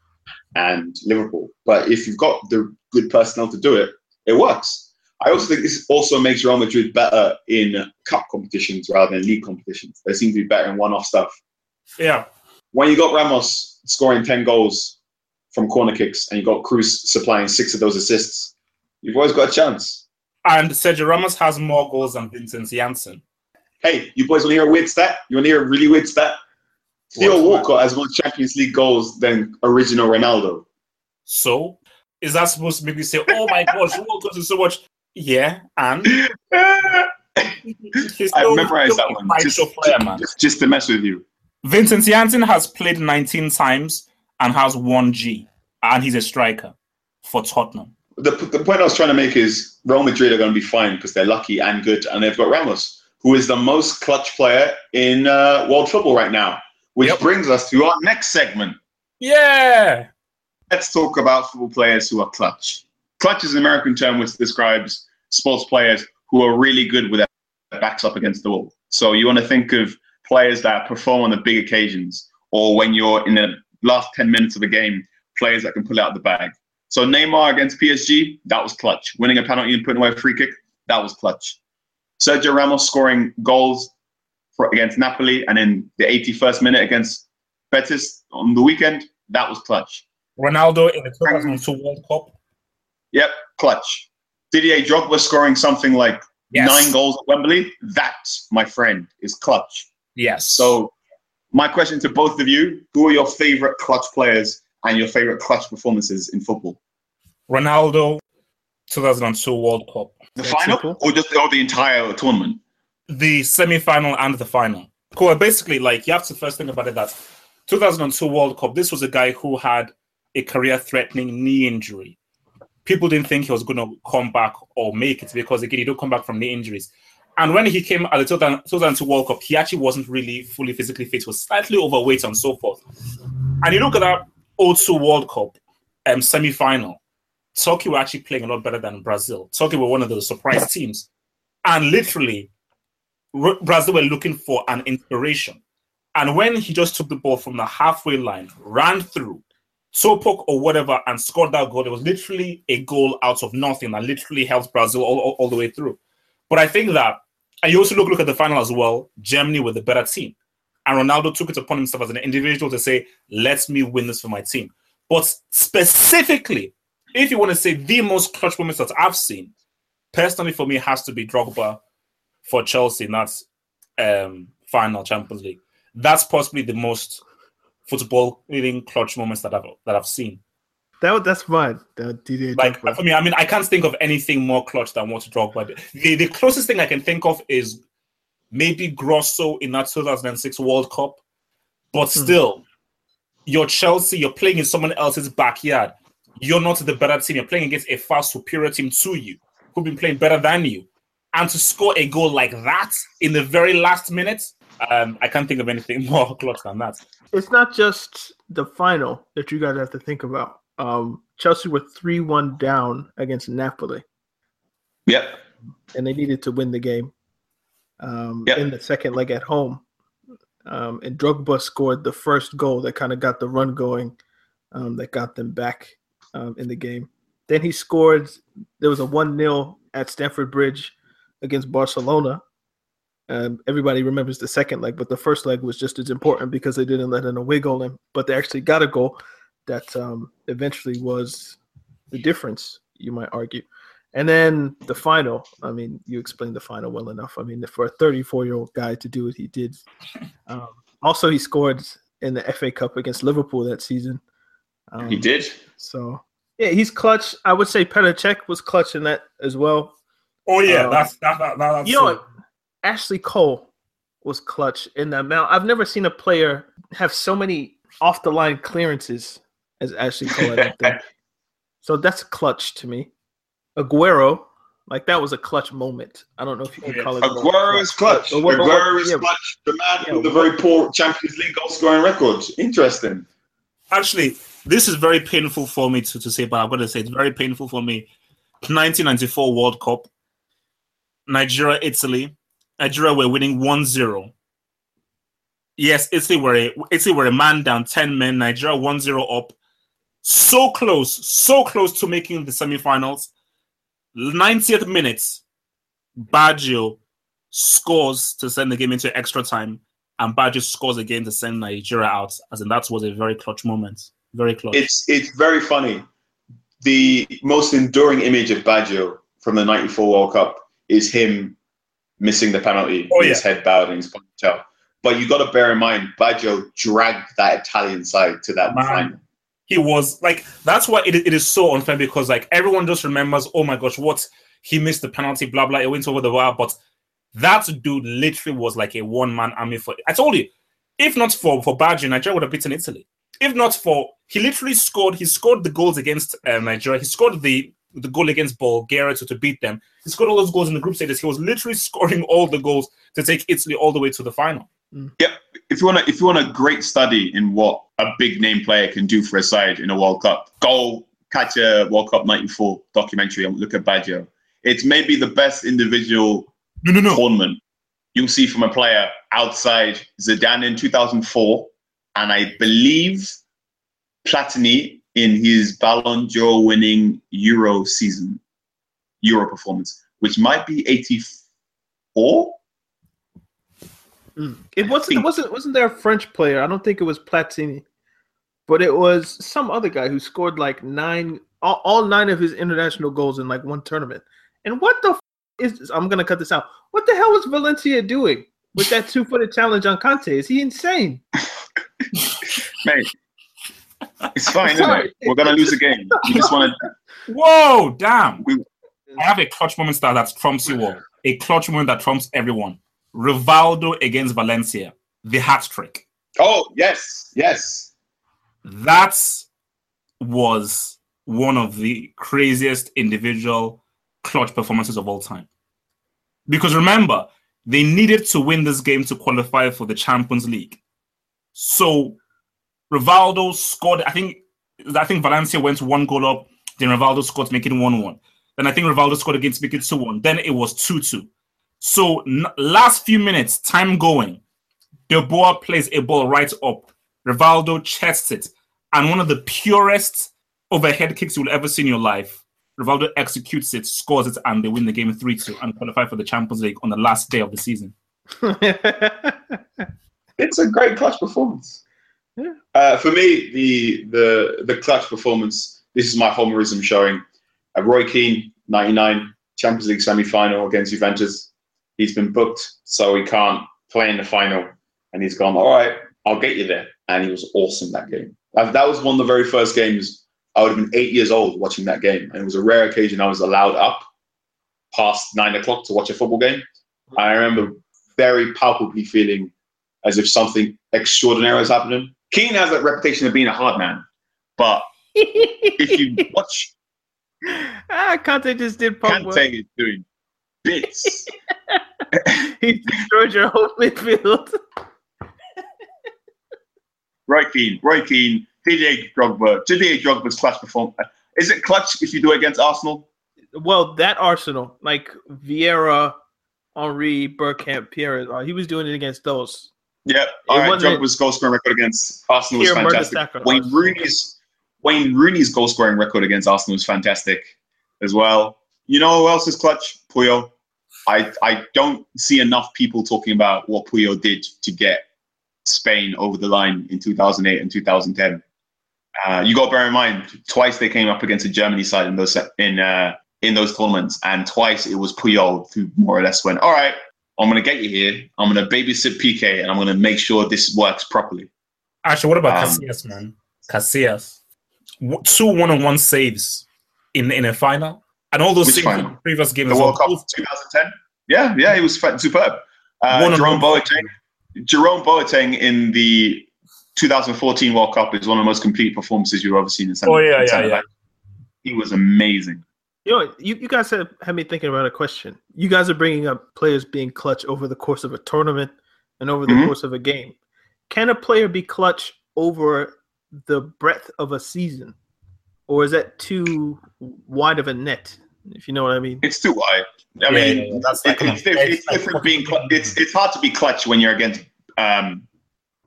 and Liverpool. But if you've got the good personnel to do it, it works. I also think this also makes Real Madrid better in cup competitions rather than league competitions. They seem to be better in one-off stuff. Yeah. When you got Ramos scoring 10 goals from corner kicks and you got Kroos supplying six of those assists, you've always got a chance. And Sergio Ramos has more goals than Vincent Janssen. Hey, you boys want to hear a weird stat? You want to hear a really weird stat? Theo Walcott has more Champions League goals than original Ronaldo. So, is that supposed to make me say, "Oh my gosh, Walcott is so much"? Yeah, and I memorized that one just, player, just, just, to mess with you. Vincent Janssen has played 19 times and has one G, and he's a striker for Tottenham. The, the point I was trying to make is Real Madrid are going to be fine because they're lucky and good, and they've got Ramos, who is the most clutch player in uh, world football right now. Which yep. brings us to our next segment. Yeah. Let's talk about football players who are clutch. Clutch is an American term which describes sports players who are really good with their backs up against the wall. So you want to think of players that perform on the big occasions, or when you're in the last 10 minutes of a game, players that can pull out the bag. So Neymar against PSG, that was clutch. Winning a penalty and putting away a free kick, that was clutch. Sergio Ramos scoring goals for, against Napoli and in the 81st minute against Betis on the weekend, that was clutch. Ronaldo in the 2002 World Cup, Yep, clutch. Didier Drogba scoring something like yes. nine goals at Wembley. That, my friend, is clutch. Yes. So, my question to both of you: Who are your favorite clutch players and your favorite clutch performances in football? Ronaldo, 2002 World Cup. The That's final, simple. or just or the entire tournament? The semi-final and the final. Cool. Basically, like you have to first think about it that 2002 World Cup. This was a guy who had a career-threatening knee injury people didn't think he was going to come back or make it because again he don't come back from the injuries. And when he came at the 2002 World Cup, he actually wasn't really fully physically fit. He was slightly overweight and so forth. And you look at that 02 World Cup um, semi-final, Turkey were actually playing a lot better than Brazil. Turkey were one of the surprise teams. And literally, Brazil were looking for an inspiration. And when he just took the ball from the halfway line, ran through, Sopok or whatever and scored that goal. It was literally a goal out of nothing that literally helped Brazil all, all, all, the way through. But I think that, and you also look look at the final as well. Germany with the better team, and Ronaldo took it upon himself as an individual to say, "Let me win this for my team." But specifically, if you want to say the most clutch moments that I've seen, personally for me, has to be Drogba for Chelsea in that um, final Champions League. That's possibly the most football leading clutch moments that I've that I've seen. That that's fine. That like for me, I mean, I can't think of anything more clutch than what Drogba did. The the closest thing I can think of is maybe Grosso in that 2006 World Cup, but hmm. still, hmm. you're Chelsea. You're playing in someone else's backyard. You're not the better team. You're playing against a far superior team to you, who've been playing better than you, and to score a goal like that in the very last minute, um, I can't think of anything more close than that it's not just the final that you guys have to think about. Um, Chelsea were three one down against Napoli. Yep. And they needed to win the game. Um, yep. in the second leg at home. Um, and Drogba scored the first goal that kind of got the run going, um, that got them back um, in the game. Then he scored. There was a one 0 at Stamford Bridge against Barcelona, Um, everybody remembers the second leg, but the first leg was just as important because they didn't let in a away goal in, but they actually got a goal that um, eventually was the difference, you might argue. And then the final, I mean, you explained the final well enough. I mean, for a 34 year old guy to do what he did. Um, also, he scored in the FA Cup against Liverpool that season. Um, he did. So, yeah, he's clutch. I would say Petr Cech was clutch in that as well. Oh, yeah. Um, that's, that, that, that, that's You know what? Ashley Cole was clutch in that amount. I've never seen a player have so many off the line clearances as Ashley Cole. I don't think. So that's clutch to me. Aguero, like that was a clutch moment. I don't know if you can Yes. call it. Aguero is clutch. But what- but what- Aguero is yeah, clutch. The man Yeah, with a what- very poor Champions League goal scoring record. Interesting. Actually, this is very painful for me to, to say, but I'm going to say it's very painful for me. 1994 World Cup, Nigeria, Italy. Nigeria were winning 1 0. Yes, Italy were, a, Italy were a man down, 10 men. Nigeria 1 0 up. So close, so close to making the semifinals. 90th minute, Baggio scores to send the game into extra time, and Baggio scores again to send Nigeria out. As in, that was a very clutch moment. Very clutch. It's it's very funny. The most enduring image of Baggio from the '94 World Cup is him missing the penalty, Oh, with his head bowed and his ponytail. But you got to bear in mind, Baggio dragged that Italian side to that Man. final. he was like that's why it, it is so unfair because like everyone just remembers oh my gosh what he missed the penalty blah blah it went over the wire but that dude literally was like a one-man army for i told you if not for for Baggio, nigeria would have beaten italy if not for he literally scored he scored the goals against uh, nigeria he scored the the goal against bulgaria to, to beat them he scored all those goals in the group stages he was literally scoring all the goals to take italy all the way to the final mm. Yeah. If you want to, if you want a great study in what a big name player can do for a side in a World Cup, go catch a World Cup '94 documentary and look at Baggio. It's maybe the best individual no no no tournament you'll see from a player outside Zidane in 2004, and I believe Platini in his Ballon d'Or winning Euro season, Euro performance, which might be 84. Mm. It wasn't. It wasn't. Wasn't there a French player? I don't think it was Platini, but it was some other guy who scored like nine, all, all nine of his international goals in like one tournament. And what the f- is? I'm gonna cut this out. What the hell was Valencia doing with that two footed challenge on Conte? Is he insane? Mate, it's fine, isn't it? We're going to lose a game. You just want to. whoa damn We- I have a clutch moment that, that trumps you all. A clutch moment that trumps everyone. Rivaldo against Valencia, the hat trick. Oh, yes, yes. That was one of the craziest individual clutch performances of all time. Because remember, they needed to win this game to qualify for the Champions League. So Rivaldo scored, I think I think Valencia went one goal up, then Rivaldo scored making it 1 1. Then I think Rivaldo scored against making it 2 1. Then it was 2 2. So n- last few minutes, time going, De Boer plays a ball right up. Rivaldo chests it. And one of the purest overhead kicks you will ever see in your life. Rivaldo executes it, scores it, and they win the game 3 2 and qualify for the Champions League on the last day of the season. It's a great clutch performance. Yeah. Uh, for me, the the the clutch performance. This is my Homerism showing. Uh, Roy Keane, ninety nine Champions League semi final against Juventus. He's been booked, so he can't play in the final, and he's gone. All right, I'll get you there, and he was awesome that game. That was one of the very first games. I would have been eight years old watching that game, and it was a rare occasion I was allowed up past nine o'clock to watch a football game. I remember very palpably feeling as if something extraordinary was happening. Keane has that reputation of being a hard man, but if you watch ah, Conte just did pump Kante is doing bits. He destroyed your whole midfield. Roy Keane, Roy Keane, Didier Drogba, Didier Drogba's clutch performance. Is it clutch if you do it against Arsenal? Well, that Arsenal, like Vieira, Henry, Bergkamp, Pires, uh, he was doing it against those. Yeah, all right. wasn't- Drogba's goal scoring record against Arsenal was fantastic. Wayne Rooney's Wayne Rooney's goal scoring record against Arsenal was fantastic as well. You know who else is clutch? Puyol. I I don't see enough people talking about what Puyol did to get Spain over the line in 2008 and 2010. Uh, you got to bear in mind, twice they came up against a Germany side in those in uh, in those tournaments, and twice it was Puyol who more or less went, "All right, I'm going to get you here. I'm going to babysit PK, and I'm going to make sure this works properly." Actually, what about Um, Casillas, man? Casillas, two one-on-one saves in in a final, and all those final? in the previous game The World well. Cup 2010. Yeah, yeah, he was superb. Uh, One Jerome. Boateng, Jerome Boateng in the 2014 World Cup is one of the most complete performances you've ever seen in centre. Oh, yeah, yeah, yeah. He was amazing. You know, you, you guys have had me thinking about a question. You guys are bringing up players being clutch over the course of a tournament and over the Mhm. course of a game. Can a player be clutch over the breadth of a season, or is that too wide of a net? If you know what I mean. It's too wide. I Yeah, mean, yeah, yeah, that's it- it's, it's, it's different being. fucking- Cl- it's it's hard to be clutch when you're against um,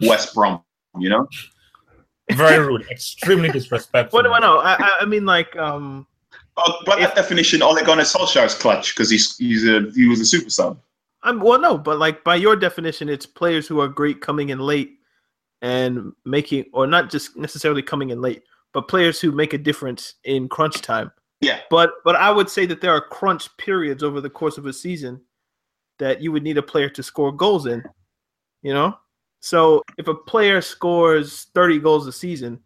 West Brom. You know, Very rude, extremely disrespectful. What do I know? I, I- I mean, like, um, but by that definition, Ole Gunnar clutch because he's he's a he was a super sub. I'm well, no, but like by your definition, it's players who are great coming in late and making, or not just necessarily coming in late, but players who make a difference in crunch time. Yeah. But but I would say that there are crunch periods over the course of a season that you would need a player to score goals in. You know, so if a player scores 30 goals a season,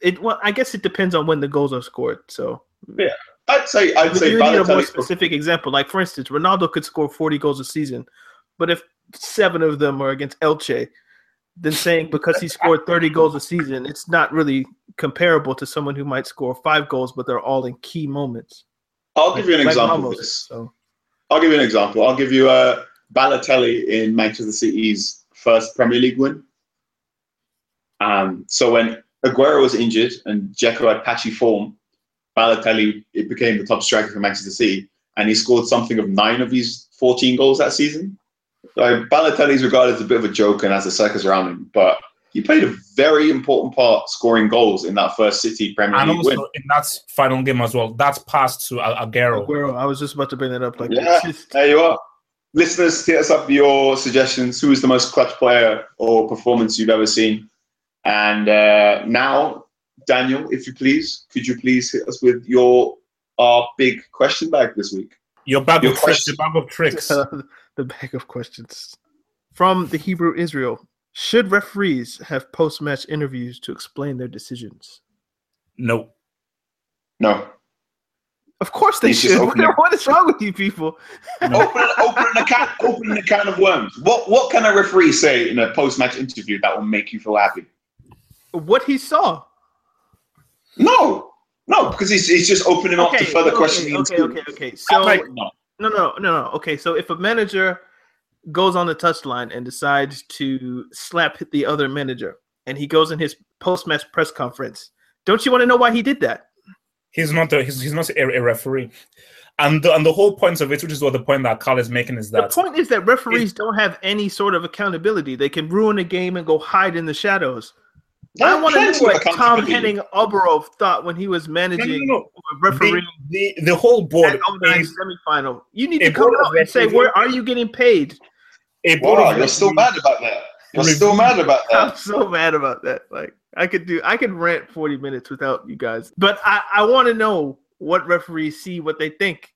it well, I guess it depends on when the goals are scored. So I'd say I'd you say need a more specific example. Like for instance, Ronaldo could score 40 goals a season, but if seven of them are against Elche, then saying because he scored 30 goals a season, it's not really comparable to someone who might score five goals, but they're all in key moments. I'll give you an Like example of Ramos. this. So I'll give you an example. I'll give you a Balotelli in Manchester City's first Premier League win. Um, so when Aguero was injured and Dzeko had patchy form, Balotelli it became the top striker for Manchester City, and he scored something of nine of his 14 goals that season. Like Balotelli is regarded as a bit of a joke and has a circus around him, but he played a very important part scoring goals in that first City Premier And League also win. in that final game as well, that's passed to Al- Aguero. Aguero, I was just about to bring that up. Like, Yeah. just- There you are. Listeners, hit us up your suggestions. Who is the most clutch player or performance you've ever seen? And uh, now, Daniel, if you please, could you please hit us with your our big question bag this week? Your bag Your of tricks, your question- bag of tricks. the bag of questions from the Hebrew Israel. Should referees have post-match interviews to explain their decisions? no. No. Of course they should. what is wrong with you people? open, opening a can, opening a can of worms. What what can a referee say in a post match interview that will make you feel happy? What he saw. No, no, because he's, he's just opening up to further okay, questioning. Okay, and- okay, okay. So like- no. no, no, no, no. Okay, so if a manager goes on the touchline and decides to slap the other manager, and he goes in his post-match press conference, don't you want to know why he did that? He's not a, he's, he's not a, a referee. And the, and the whole point of it, which is what the point that Carl is making, is that The point is that referees don't have any sort of accountability. They can ruin a game and go hide in the shadows. I want to know what Tom accountability. Henning Øvrebø thought when he was no, no, managing no, or refereeing The, the, the whole board, that 09 a, semifinal. You need to come board out and say, referees- where are you getting paid? a board Wow, of you're still mad about that. You're still mad about that. I'm so mad about that. Like I could do I could rant 40 minutes without you guys. But I, I want to know what referees see, what they think.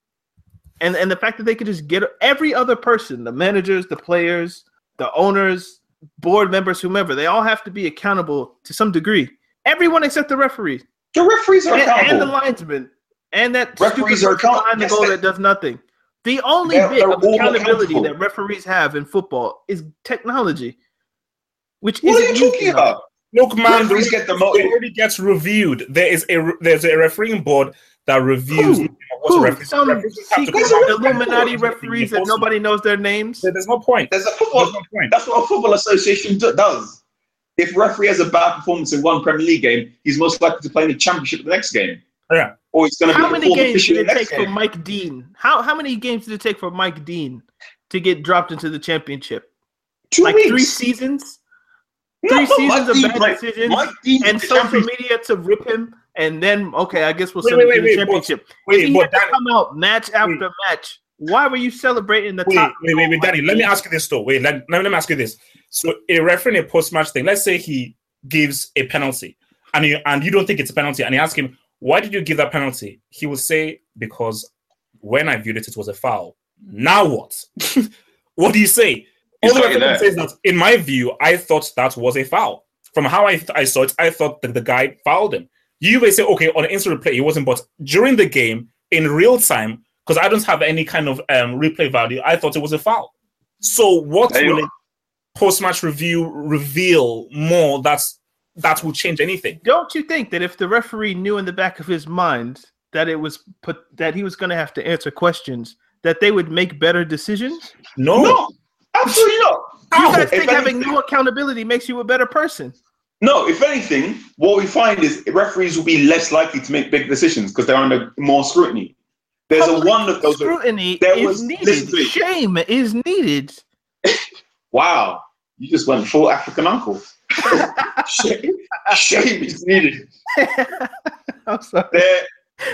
And and the fact that they could just get every other person, the managers, the players, the owners, board members, whomever, they all have to be accountable to some degree. Everyone except the referees. The referees are and, and the accountable. linesman and that Referees are behind the goal they- that does nothing. The only bit of accountability that referees have in football is technology, which What are you talking about? Look, man, the, Referees get the mo- it already gets reviewed. There is a there's a refereeing board that reviews Who? what Who? referees. Some referees have to secret come out with Illuminati referees that nobody knows their names. post- There's no point. There's a There's football. no point. That's what a football association do- does. If referee has a bad performance in one Premier League game, he's most likely to play in the Championship the next game, Yeah. or he's going to be How the many games did it next take for. Mike Dean? How how many games did it take for Mike Dean to get dropped into the championship? Two Like weeks. three seasons No, three seasons of bad decisions and social media to rip him, and then okay, I guess we'll Wait, send wait, wait, the wait, championship. Wait, he but had to come out match after match Why were you celebrating the Wait, top? wait, wait, wait, Danny. Let me ask you this though. Wait, let, let, me ask you this. So, a referee in a post-match thing. Let's say he gives a penalty, and you and you don't think it's a penalty, and you ask him, "Why did you give that penalty?" He will say, "Because when I viewed it, it was a foul." Now what? what do you say? He's All the got you there. says that, in my view, I thought that was a foul. From how I, I saw it, I thought that the guy fouled him. You may say, okay, on the instant replay, he wasn't, but during the game, in real time, because I don't have any kind of um, replay value, I thought it was a foul. So, what There will a post-match review reveal more that's that will change anything? Don't you think that if the referee knew in the back of his mind that it was put that he was going to have to answer questions, that they would make better decisions? No, No, absolutely not. You If think having anything- no accountability makes you a better person? No, if anything, what we find is referees will be less likely to make big decisions because they're under more scrutiny. There's a Public one of those. scrutiny there is was- needed. listen to me. Shame is needed. Wow, you just went full African uncle. shame, shame is needed. I'm sorry. There,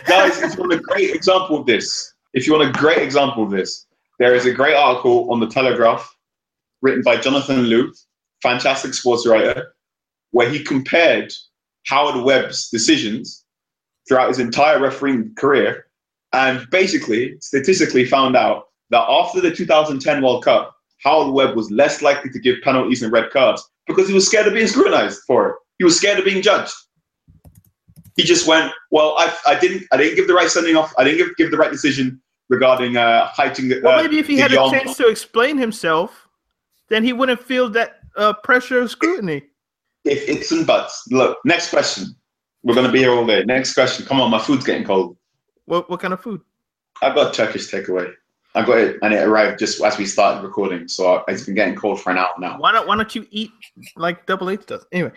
guys, if you want a great example of this, if you want a great example of this, there is a great article on the Telegraph written by Jonathan Liew, fantastic sports writer, where he compared Howard Webb's decisions throughout his entire refereeing career and basically statistically found out that after the 2010 World Cup, Howard Webb was less likely to give penalties and red cards because he was scared of being scrutinized for it. He was scared of being judged. He just went, well, I, I didn't I didn't give the right sending off. I didn't give, give the right decision regarding uh, heighting the. Well, uh, maybe if he had a chance to explain himself, then he wouldn't feel that uh, pressure of scrutiny. If it's and buts. Look, next question. We're gonna be here all day. Next question. Come on, my food's getting cold. What what kind of food? I got Turkish takeaway. I got it, and it arrived just as we started recording. So it's been getting cold for an hour now. Why don't Why don't you eat like Double H does? Anyway,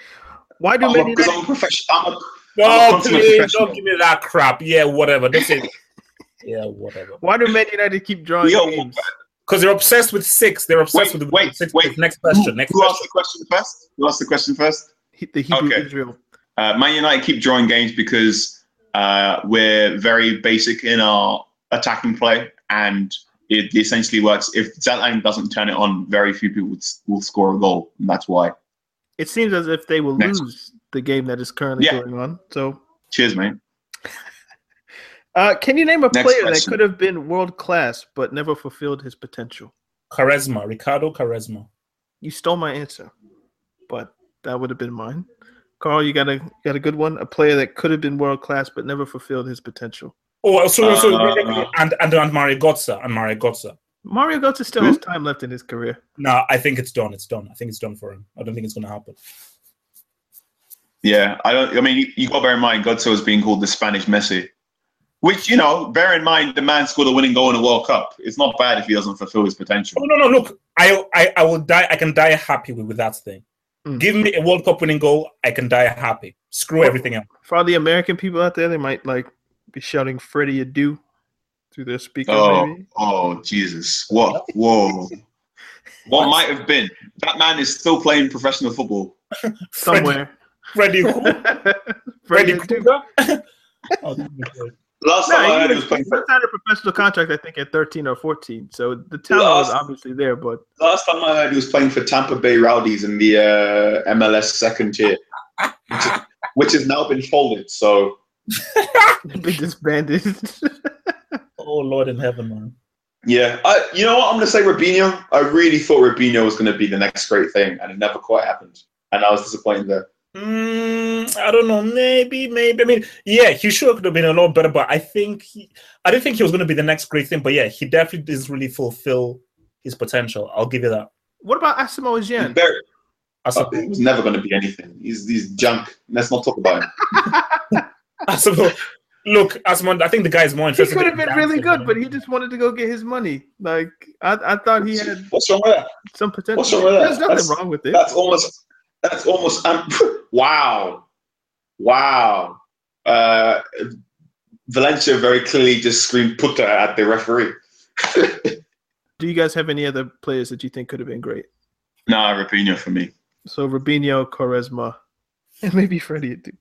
why do I'm Man a, 'cause United? I'm a professional. I'm a, I'm no, a consummate please don't give me that crap. Yeah, whatever. That's it. Yeah, whatever. Why do Man United keep drawing Yo, games? Because they're obsessed with six. They're obsessed Wait, with wait, six. wait. Next question. Next Who asked question. the question first? Who asked the question first? He- The Hebrew Okay. Israel. Uh, Man United keep drawing games because uh, we're very basic in our attacking play, and it essentially works. If Zlatan doesn't turn it on, very few people will, will score a goal, and that's why. It seems as if they will Next. lose the game that is currently Yeah. going on. So, Cheers, mate. Uh, can you name a Next player that could have been world class but never fulfilled his potential? Quaresma. Ricardo Quaresma. You stole my answer, but that would have been mine. Carl, you got a got a good one. A player that could have been world class but never fulfilled his potential. Oh, so so Uh, and and and Mario Götze and Mario Götze. Mario Götze still has time left in his career. No, I think it's done. It's done. I think it's done for him. I don't think it's going to happen. Yeah, I don't. I mean, you, you got to bear in mind, Götze was being called the Spanish Messi, which you know, bear in mind, the man scored a winning goal in the World Cup. It's not bad if he doesn't fulfill his potential. Oh, no, no, look, I, I, I will die. I can die happy with, with that thing. Mm. Give me a World Cup winning goal. I can die happy. Screw everything else. For all the American people out there, they might like be shouting Freddie Adu through their speaker. Oh, Maybe. oh, Jesus! What? Whoa! What might have been? That man is still playing professional football. somewhere. Freddie, who? Freddie Freddie Adu. Krueger. oh, this good. Last No, time I heard he was, was playing he signed a professional contract, I think, at 13 or 14. So the talent was obviously there, but Last time I heard he was playing for Tampa Bay Rowdies in the uh, MLS second tier, which, which has now been folded. So been disbanded. Oh, Lord in heaven, man. yeah, I, you know what? I'm going to say Robinho. I really thought Robinho was going to be the next great thing, and it never quite happened. And I was disappointed there. Mm, I don't know. Maybe, maybe. I mean, yeah, he sure could have been a lot better, but I think he, I didn't think he was going to be the next great thing. But yeah, he definitely does really fulfill his potential. I'll give you that. what about Asamoah He's Gyan? very- As uh, he was never going to be anything. He's, he's junk. Let's not talk about him. Asamoah, look, Asmond, I think the guy is more He could have been really good, than- but he just wanted to go get his money. Like I, I thought he had What's wrong with that? some potential. What's wrong with that? There's nothing That's- wrong with it. That's almost. That's almost. Um, wow, wow. Uh, Valencia very clearly just screamed "puta" at the referee. Do you guys have any other players that you think could have been great? nah, Rapinoe for me. So Robinho, Quaresma, and maybe Freddie too.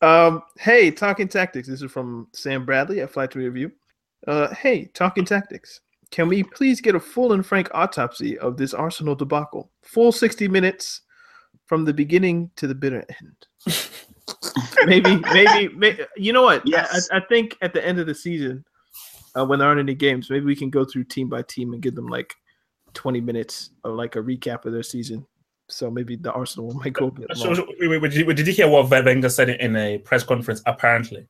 Um, hey, talking tactics. This is from Sam Bradley at Flight to Review. Uh, hey, talking tactics. Can we please get a full and frank autopsy of this Arsenal debacle? Full 60 minutes from the beginning to the bitter end. maybe, maybe, maybe, you know what? Yes. I, I think at the end of the season, uh, when there aren't any games, maybe we can go through team by team and give them like 20 minutes of like a recap of their season. So maybe the Arsenal one might go a bit So, so, wait, wait, wait, did, you, did you hear what Wenger said in a press conference? Apparently,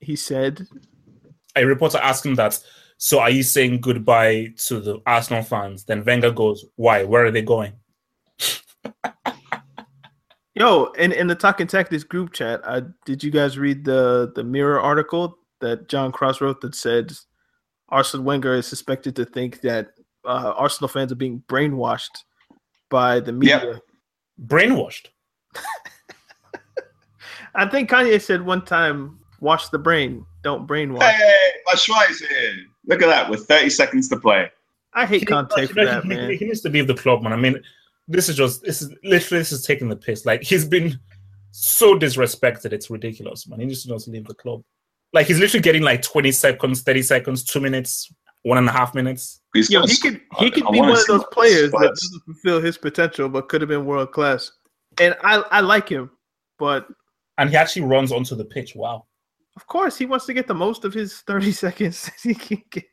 He said, a reporter asked him that. So, are you saying goodbye to the Arsenal fans? Then Wenger goes, "Why? Where are they going?" Yo, in, in the Talking Tactics group chat, I, did you guys read the, the Mirror article that John Cross wrote that said Arsene Wenger is suspected to think that uh, Arsenal fans are being brainwashed by the media? Brainwashed. I think Kanye said one time, "Wash the brain, don't brainwash." Hey, my Schweiz here. Look at that with 30 seconds to play. I hate Conte for that, man. he needs to leave the club, man. I mean, this is just this is literally this is taking the piss. Like he's been so disrespected, it's ridiculous, man. He needs to just leave the club. Like he's literally getting like twenty seconds, thirty seconds, two minutes, one and a half minutes. He's Yo, he a- could he could be one of those players that doesn't fulfill his potential, but could have been world class. And I I like him, but And he actually runs onto the pitch. Wow. of course he wants to get the most of his thirty seconds he can get.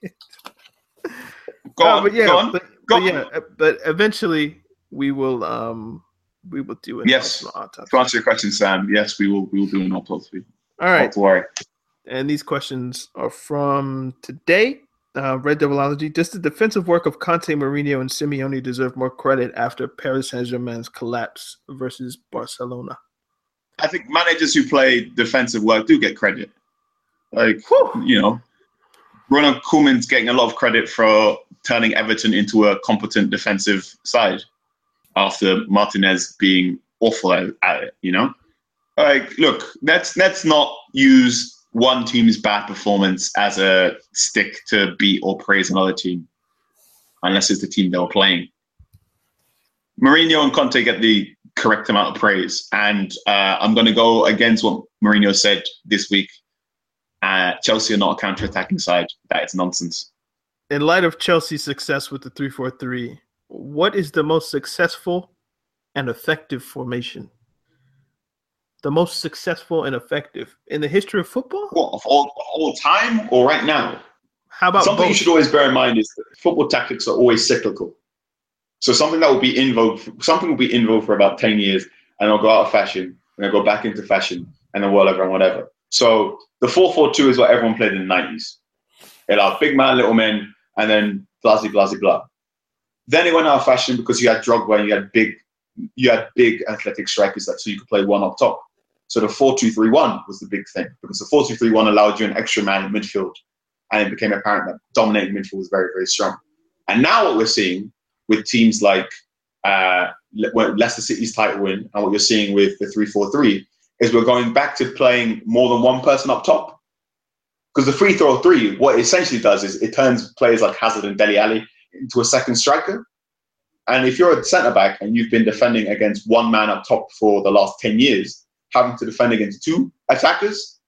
Go Uh, on, but yeah, go on. but, go but yeah, uh, but eventually we will um we will do an Yes. Autopsy. To answer your question, Sam, yes, we will. We will do an autopsy. All right, to worry. and these questions are from today. Uh, Red Devilology. Does the defensive work of Conte, Mourinho, and Simeone deserve more credit after Paris Saint Germain's collapse versus Barcelona? I think managers who play defensive work do get credit. Like Whew. you know, Ronald Koeman's getting a lot of credit for turning Everton into a competent defensive side after Martinez being awful at, it. You know, like look, let's let's not use one team's bad performance as a stick to beat or praise another team, unless it's the team they were playing. Mourinho and Conte get the correct amount of praise, and uh, I'm going to go against what Mourinho said this week. Uh, Chelsea are not a counter-attacking side. That is nonsense. In light of Chelsea's success with the 3 4 3, what is the most successful and effective formation? The most successful and effective in the history of football? What of all, all time or right now? How about something both? you should always bear in mind is that football tactics are always cyclical. So something that will be in vogue, something will be in vogue for about ten years, and it'll go out of fashion, and it'll go back into fashion, and then whatever and whatever. So the four-four-two is what everyone played in the nineties. It allowed big man, little men, and then blah blah blah blah. Then it went out of fashion because you had Drogba and you had big, you had big athletic strikers that so you could play one up top. So the four-two-three-one was the big thing because the four-two-three-one allowed you an extra man in midfield and it became apparent that dominating midfield was very, very strong. And now what we're seeing with teams like uh, Leicester City's title win and what you're seeing with the 3-4-3 is we're going back to playing more than one person up top. Because the free throw three, what it essentially does is it turns players like Hazard and Dele Alli into a second striker. And if you're a centre back and you've been defending against one man up top for the last 10 years, having to defend against two attackers,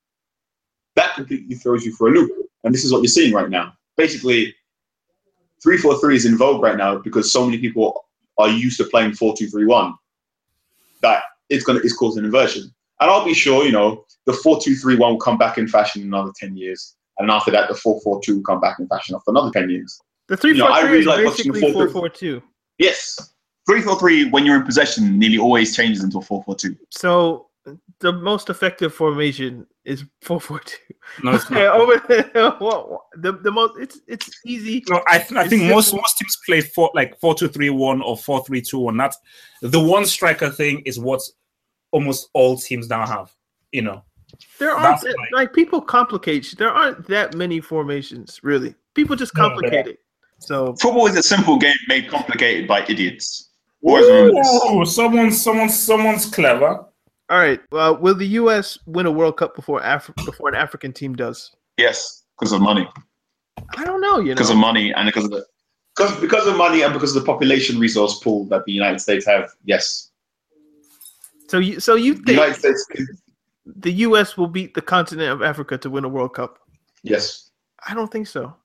that completely throws you for a loop. And this is what you're seeing right now. Basically, 3 4 3 is in vogue right now because so many people are used to playing 4 2 3 1 that it's going to it's causing inversion. And I'll be sure, you know, the 4 2 3 1 will come back in fashion in another 10 years. And after that, the 4 4 2 will come back in fashion after another 10 years. The three you know, four three really is like watching basically 4 4-3. 4 2. Yes. 3 4 3, when you're in possession, nearly always changes into a 4 4 2. So the most effective formation is 4 4 2. No, it's not. Over what, what- the, the most it's it's easy. No, I, th- I It's think most simple. most teams play four like four two three one or four three two one. That the one striker thing is what almost all teams now have. You know, There aren't like- like people complicate. There aren't that many formations really. People just No, complicate it. So Football is a simple game made complicated by idiots. Always. Ooh, someone, someone, someone's clever. all right. Well, will the U.S. win a World Cup before Af- before an African team does? Yes, because of money. I don't know. You because know, of money and because of the because because of money and because of the population resource pool that the United States have. Yes, so you so you the think United States. the U.S. will beat the continent of Africa to win a World Cup? Yes, I don't think so.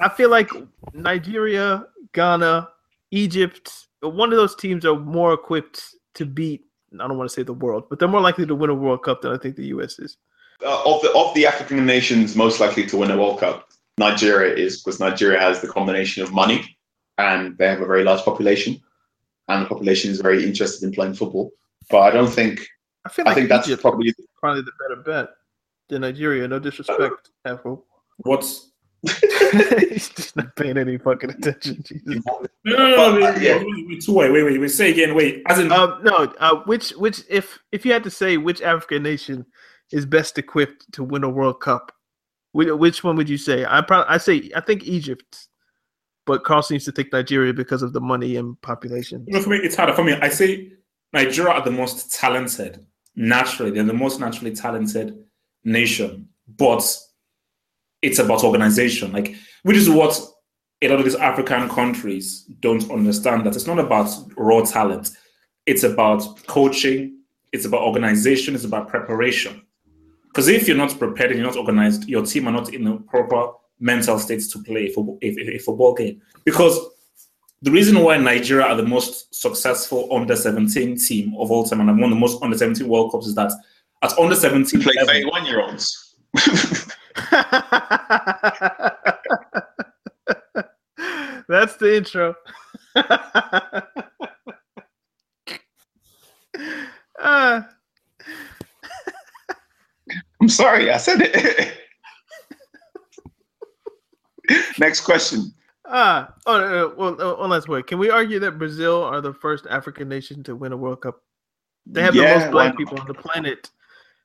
I feel like Nigeria, Ghana, Egypt, one of those teams are more equipped to beat. I don't want to say the world, but they're more likely to win a World Cup than I think the U.S. is. Uh, of the of the African nations most likely to win a World Cup, Nigeria is because Nigeria has the combination of money and they have a very large population, and the population is very interested in playing football. But I don't think I feel I like think that's probably probably the better bet than Nigeria. No disrespect, Afro. What's He's just not paying any fucking attention. Jesus. no, no, no, no, Well, wait, yeah. wait, wait, two, wait, wait, wait, wait. Say again, wait. As in, Um, no, uh, which which if if you had to say which African nation is best equipped to win a World Cup, which, which one would you say? I probably I say I think Egypt, but Carl seems to think Nigeria because of the money and population. you know, for me, it's harder for me. I say Nigeria are the most talented. Naturally, they're the most naturally talented nation, but it's about organization. Like, which is what a lot of these African countries don't understand. That it's not about raw talent. It's about coaching. It's about organization. It's about preparation. Because if you're not prepared and you're not organized, your team are not in the proper mental states to play a football, a, a- a football game. Because the reason why Nigeria are the most successful under 17 team of all time and have won the most under 17 World Cups is that at under 17 play level, 31 year olds. That's the intro. uh, I'm sorry, I said it. Next question. ah, oh, uh, well, uh, one last word. Can we argue that Brazil are the first African nation to win a World Cup? They have Yeah, the most black people on the planet.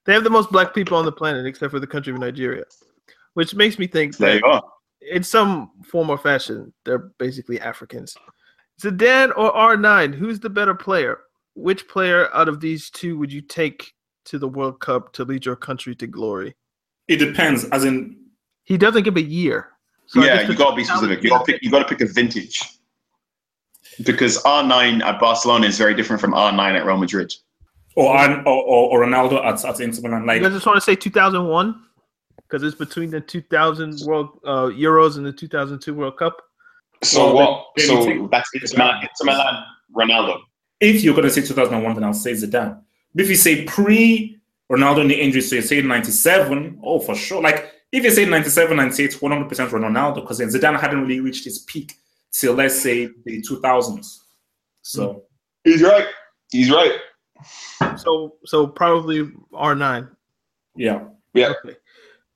They have the most black people on the planet, except for the country of Nigeria, which makes me think There that you in some form or fashion, they're basically Africans. Zidane or R9, who's the better player? Which player out of these two would you take to the World Cup to lead your country to glory? it depends. As in, He doesn't give a year. So yeah, you gotta be specific. You gotta pick. You gotta pick a vintage. Because R9 at Barcelona is very different from R9 at Real Madrid. Or, or, or, or Ronaldo at, at Inter Milan. Like, You guys just want to say 2001 because it's between the 2000 World uh, Euros and the 2002 World Cup. So Well, what? then- So then that's Inter Milan, Inter Milan, Ronaldo. if you're going to say 2001, then I'll say Zidane. But if you say pre Ronaldo in the injury, so you say 97, oh, for sure. Like, if you say 97, 98, 100% Ronaldo, because then Zidane hadn't really reached his peak till, let's say, the 2000s. So, He's right. He's right. So so probably R9. yeah. Yeah. Okay.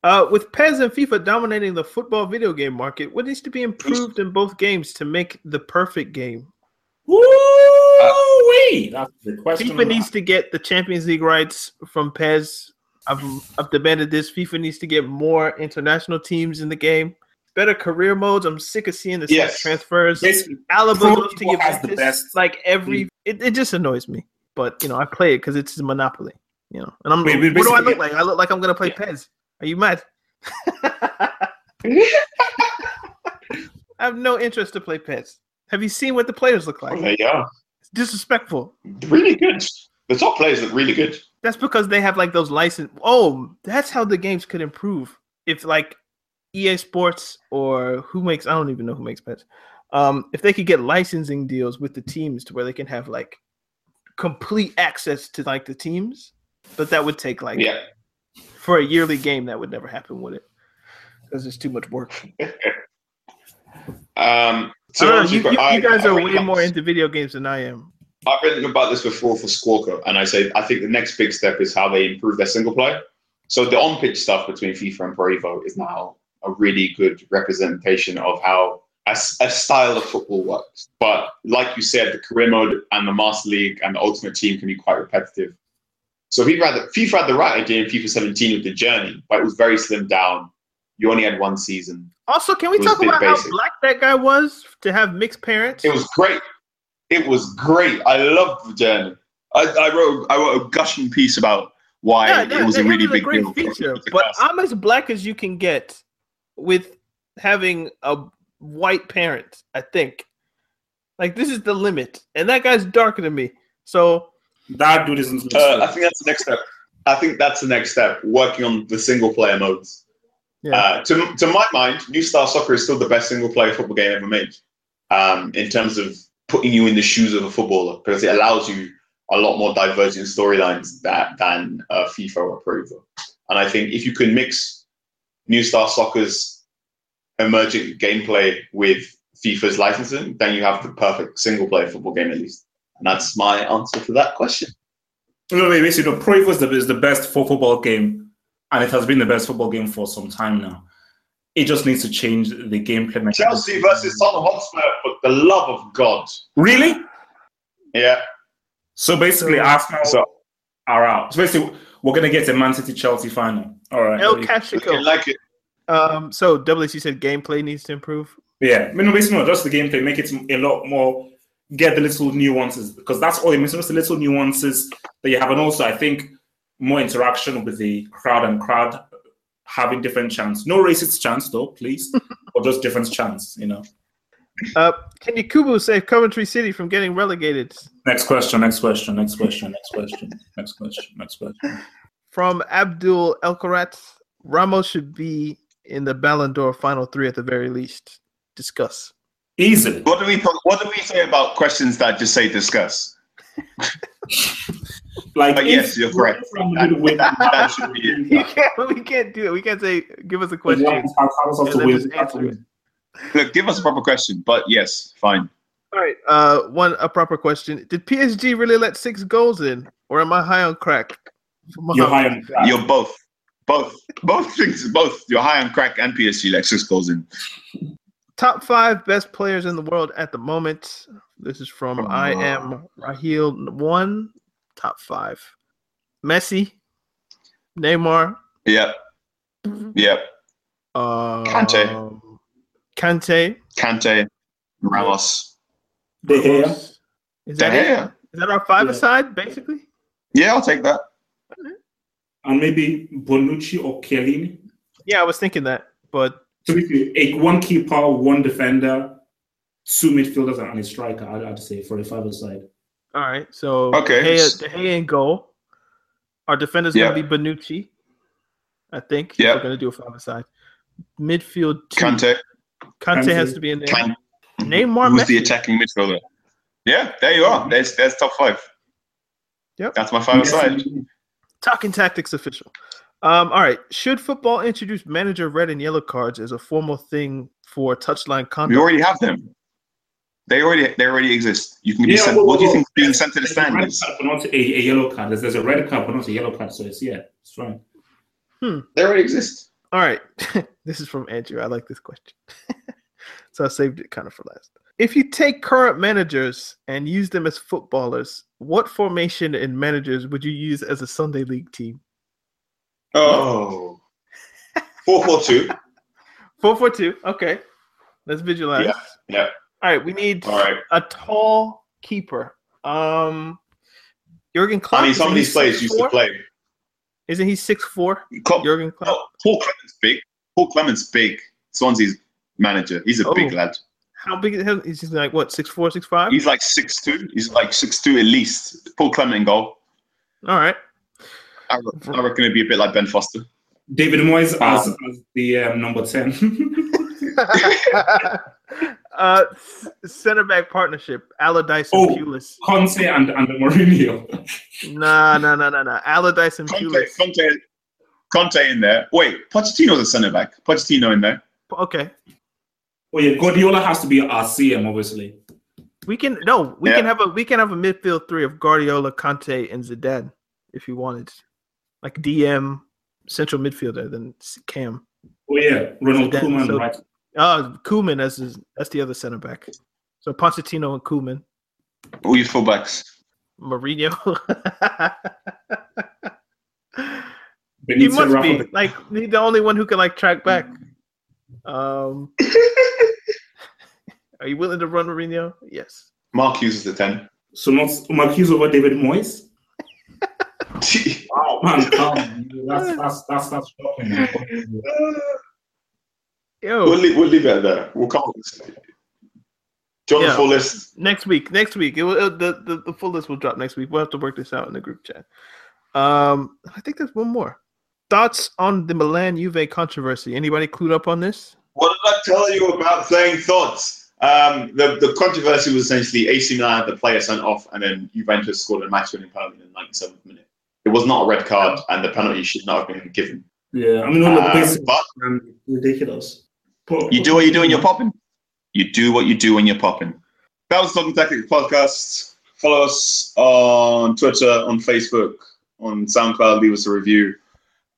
Uh, with PES and FIFA dominating the football video game market, what needs to be improved in both games to make the perfect game? Woo! wee! That's the question. FIFA needs to get the Champions League rights from PES. I've, I've demanded this. FIFA needs to get more international teams in the game. Better career modes. I'm sick of seeing the same Yes. transfers. Basically, Alaba Pro goes to Football has the Juventus. best Like every, it, it just annoys me. But you know, I play it because it's a monopoly. You know, and I'm. Wait, what do I look like? I look like I'm gonna play PES. Are you mad? I have no interest to play PES. Have you seen what the players look like? There you are. It's disrespectful. Really good. The top players look really good. That's because they have like those license. Oh, that's how the games could improve. If like EA Sports or who makes I don't even know who makes pets. Um, if they could get licensing deals with the teams to where they can have like complete access to like the teams, but that would take like Yeah. for a yearly game that would never happen, would it? Because it's too much work. Um, so know, you, you, I- you guys I are really way more into video games than I am. I've written about this before for Squawka, and I say I think the next big step is how they improve their single player. So the on-pitch stuff between FIFA and Pro Evo is now a really good representation of how a, a style of football works. But like you said, the career mode and the Master League and the Ultimate Team can be quite repetitive. So FIFA had, the, FIFA had the right idea in FIFA 17 with the journey, but it was very slimmed down. You only had one season. Also, can we talk a about how black that guy was to have mixed parents? It was great. It was great. I loved the journey. I, I wrote I wrote a gushing piece about why yeah, it was a really was big great deal. feature. But. I'm as black as you can get with having a white parent. I think, like this is the limit, and that guy's darker than me. So that dude isn't. Uh, I think that's the next step. I think that's the next step. Working on the single player modes. Yeah. Uh, to, to my mind, New Star Soccer is still the best single player football game ever made um, in terms of putting you in the shoes of a footballer because it allows you a lot more divergent storylines that, than uh, FIFA or Pro And I think if you can mix New Star Soccer's emergent gameplay with FIFA's licensing, then you have the perfect single player football game at least. And that's my answer to that question. No, wait, basically, no, Pro Evo is the, is the best for football game, and it has been the best football game for some time now. It just needs to change the gameplay. mechanism. Chelsea versus Tottenham Hotspur, for the love of God. Really? Yeah. So basically, So- Arsenal So are out. So basically, we're gonna get a Man City Chelsea final. All right. El I Cachico. like it. Um, so WC said gameplay needs to improve. Yeah, I mean, basically, no, just the gameplay, make it a lot more, get the little nuances because that's all it means. Just the little nuances that you have, and also I think more interaction with the crowd and crowd having different chants. No racist chants though, please, or just different chants. You know. Uh, can Yakubu save Coventry City from getting relegated? Next question. Next question. Next question. Next question. Next question. Next question. From Abdul Elkarat, Ramos should be in the Ballon d'Or final three at the very least. Discuss. Easily. What do we what do we say about questions that just say discuss? Like But yes, you're correct. That, that should be it. You can't, we can't do it. We can't say, give us a question. and then just. Look, give us a proper question, but yes, fine. All right. Uh, one a proper question. Did PSG really let six goals in, or am I high on crack? You're high on crack. You're both, both, both things, both. You're high on crack and PSG. Like six goals in. Top five best players in the world at the moment. This is from Oh. I am Raheel one. Top five: Messi, Neymar, Yep, yep. uh, Kante. Kante. Kante, Ramos. De Gea. Is that it? Gea. Is that our five Yeah. aside, basically? Yeah, I'll take that. And maybe Bonucci or Chiellini. Yeah, I was thinking that, but So if you a one keeper, one defender, two midfielders, and a striker, I'd, I'd say for a five side. all right. So Okay. De Gea, De Gea in goal. Our defender's Yeah. gonna be Bonucci, I think. Yeah. We're gonna do a five side. Midfield two. Kante, Kante Kante. has to be in there. Kante. Neymar Who's the attacking midfielder? Yeah, there you are. There's there's top five. Yep. That's my five aside. Talking tactics official. Um, all right. Should football introduce manager red and yellow cards as a formal thing for touchline We conduct? already have them. They already they already exist. You can be Yeah, sent. well, what do you well, think being sent to the stand a card, but not a, a yellow card. There's, there's a red card, but not a yellow card. So it's yeah, it's fine. They already exist. All right. this is from Andrew. I like this question. so I saved it kind of for last. If you take current managers and use them as footballers, what formation and managers would you use as a Sunday league team? Oh. Four four two. 442. Okay. Let's visualize. Yeah, yeah. All right. We need All right. a tall keeper. Um, Jurgen Klopp. I mean, some of these players used to play. Isn't he six four? Klopp, Jurgen Klopp. Paul Clement's big. Paul Clement's big. Swansea's manager. He's a Oh. big lad. How big is he? He's like what? Six four, six five. He's like six two. He's like six two at least. Paul Clement in goal. All right. I, re- I reckon it'd be a bit like Ben Foster. David Moyes as, Um, as the um, number ten. uh, center back partnership: Allardyce and Oh. Pulis. Conte and and Mourinho. Nah, nah, nah, nah, nah. Allardyce and Conte, Pulis. Conte, Conte in there. Wait, Pochettino's a centre back. Pochettino in there. Okay, Oh yeah, Guardiola has to be our CM, obviously. we can no, we Yeah. can have a we can have a midfield three of Guardiola, Conte, and Zidane if you wanted, like DM central midfielder, then Cam. Oh yeah, Ronald Zidane, Koeman, so- right? Oh, Koeman as his, that's the other center back. So Pochettino and Koeman, All your fullbacks. Mourinho. he must be like the only one who can like track back. Um, are you willing to run Mourinho? Yes. Mark Hughes is the 10. So not Mark Hughes over David Moyes. Wow, man, come. That's that's that's that's shocking. Yo, we'll, leave, we'll leave it at that. We'll come up with Do you want Yeah. the full list? next week. Next week, it will, it, the, the the full list will drop next week. We'll have to work this out in the group chat. Um, I think there's one more. thoughts on the Milan Juve controversy? Anybody clued up on this? What did I tell you about saying thoughts? Um, the, the controversy was essentially AC Milan had the player sent off, and then Juventus scored a match-winning penalty in the 97th minute. It was not a red card, and the penalty should not have been given. Yeah, I mean, all the Um, basic but um, ridiculous. But, you do what you do when you're popping. You do what you do when you're popping. That was Talking Tactics podcast. Follow us on Twitter, on Facebook, on SoundCloud. Leave us a review.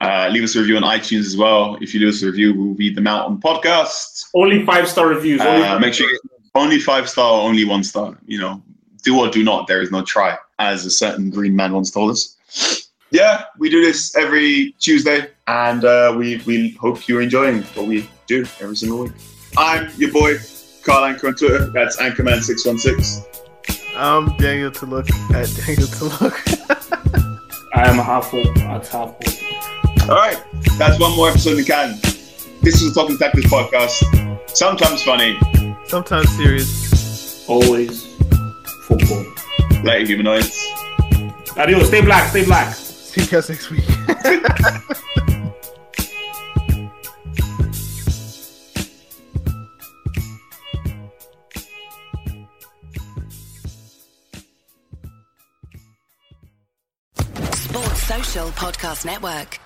Uh, leave us a review on iTunes as well. If you leave us a review, we'll read them out on podcast. Only five star reviews. only Uh, make sure you only five star, only one star. You know, do or do not. There is no try, as a certain green man once told us. Yeah, we do this every Tuesday, and uh, we we hope you're enjoying what we do every single week. I'm your boy, Carl Anchor on Twitter. That's Anchorman616. I'm Daniel to look at Daniel to look. I am a half full. At half full. All right, that's one more episode in the can. This is the Talking Tactics podcast. Sometimes funny, Sometimes serious. Always football. later humanoids. Adios. Stay black. Stay black. See you guys next week. Sports Social Podcast Network.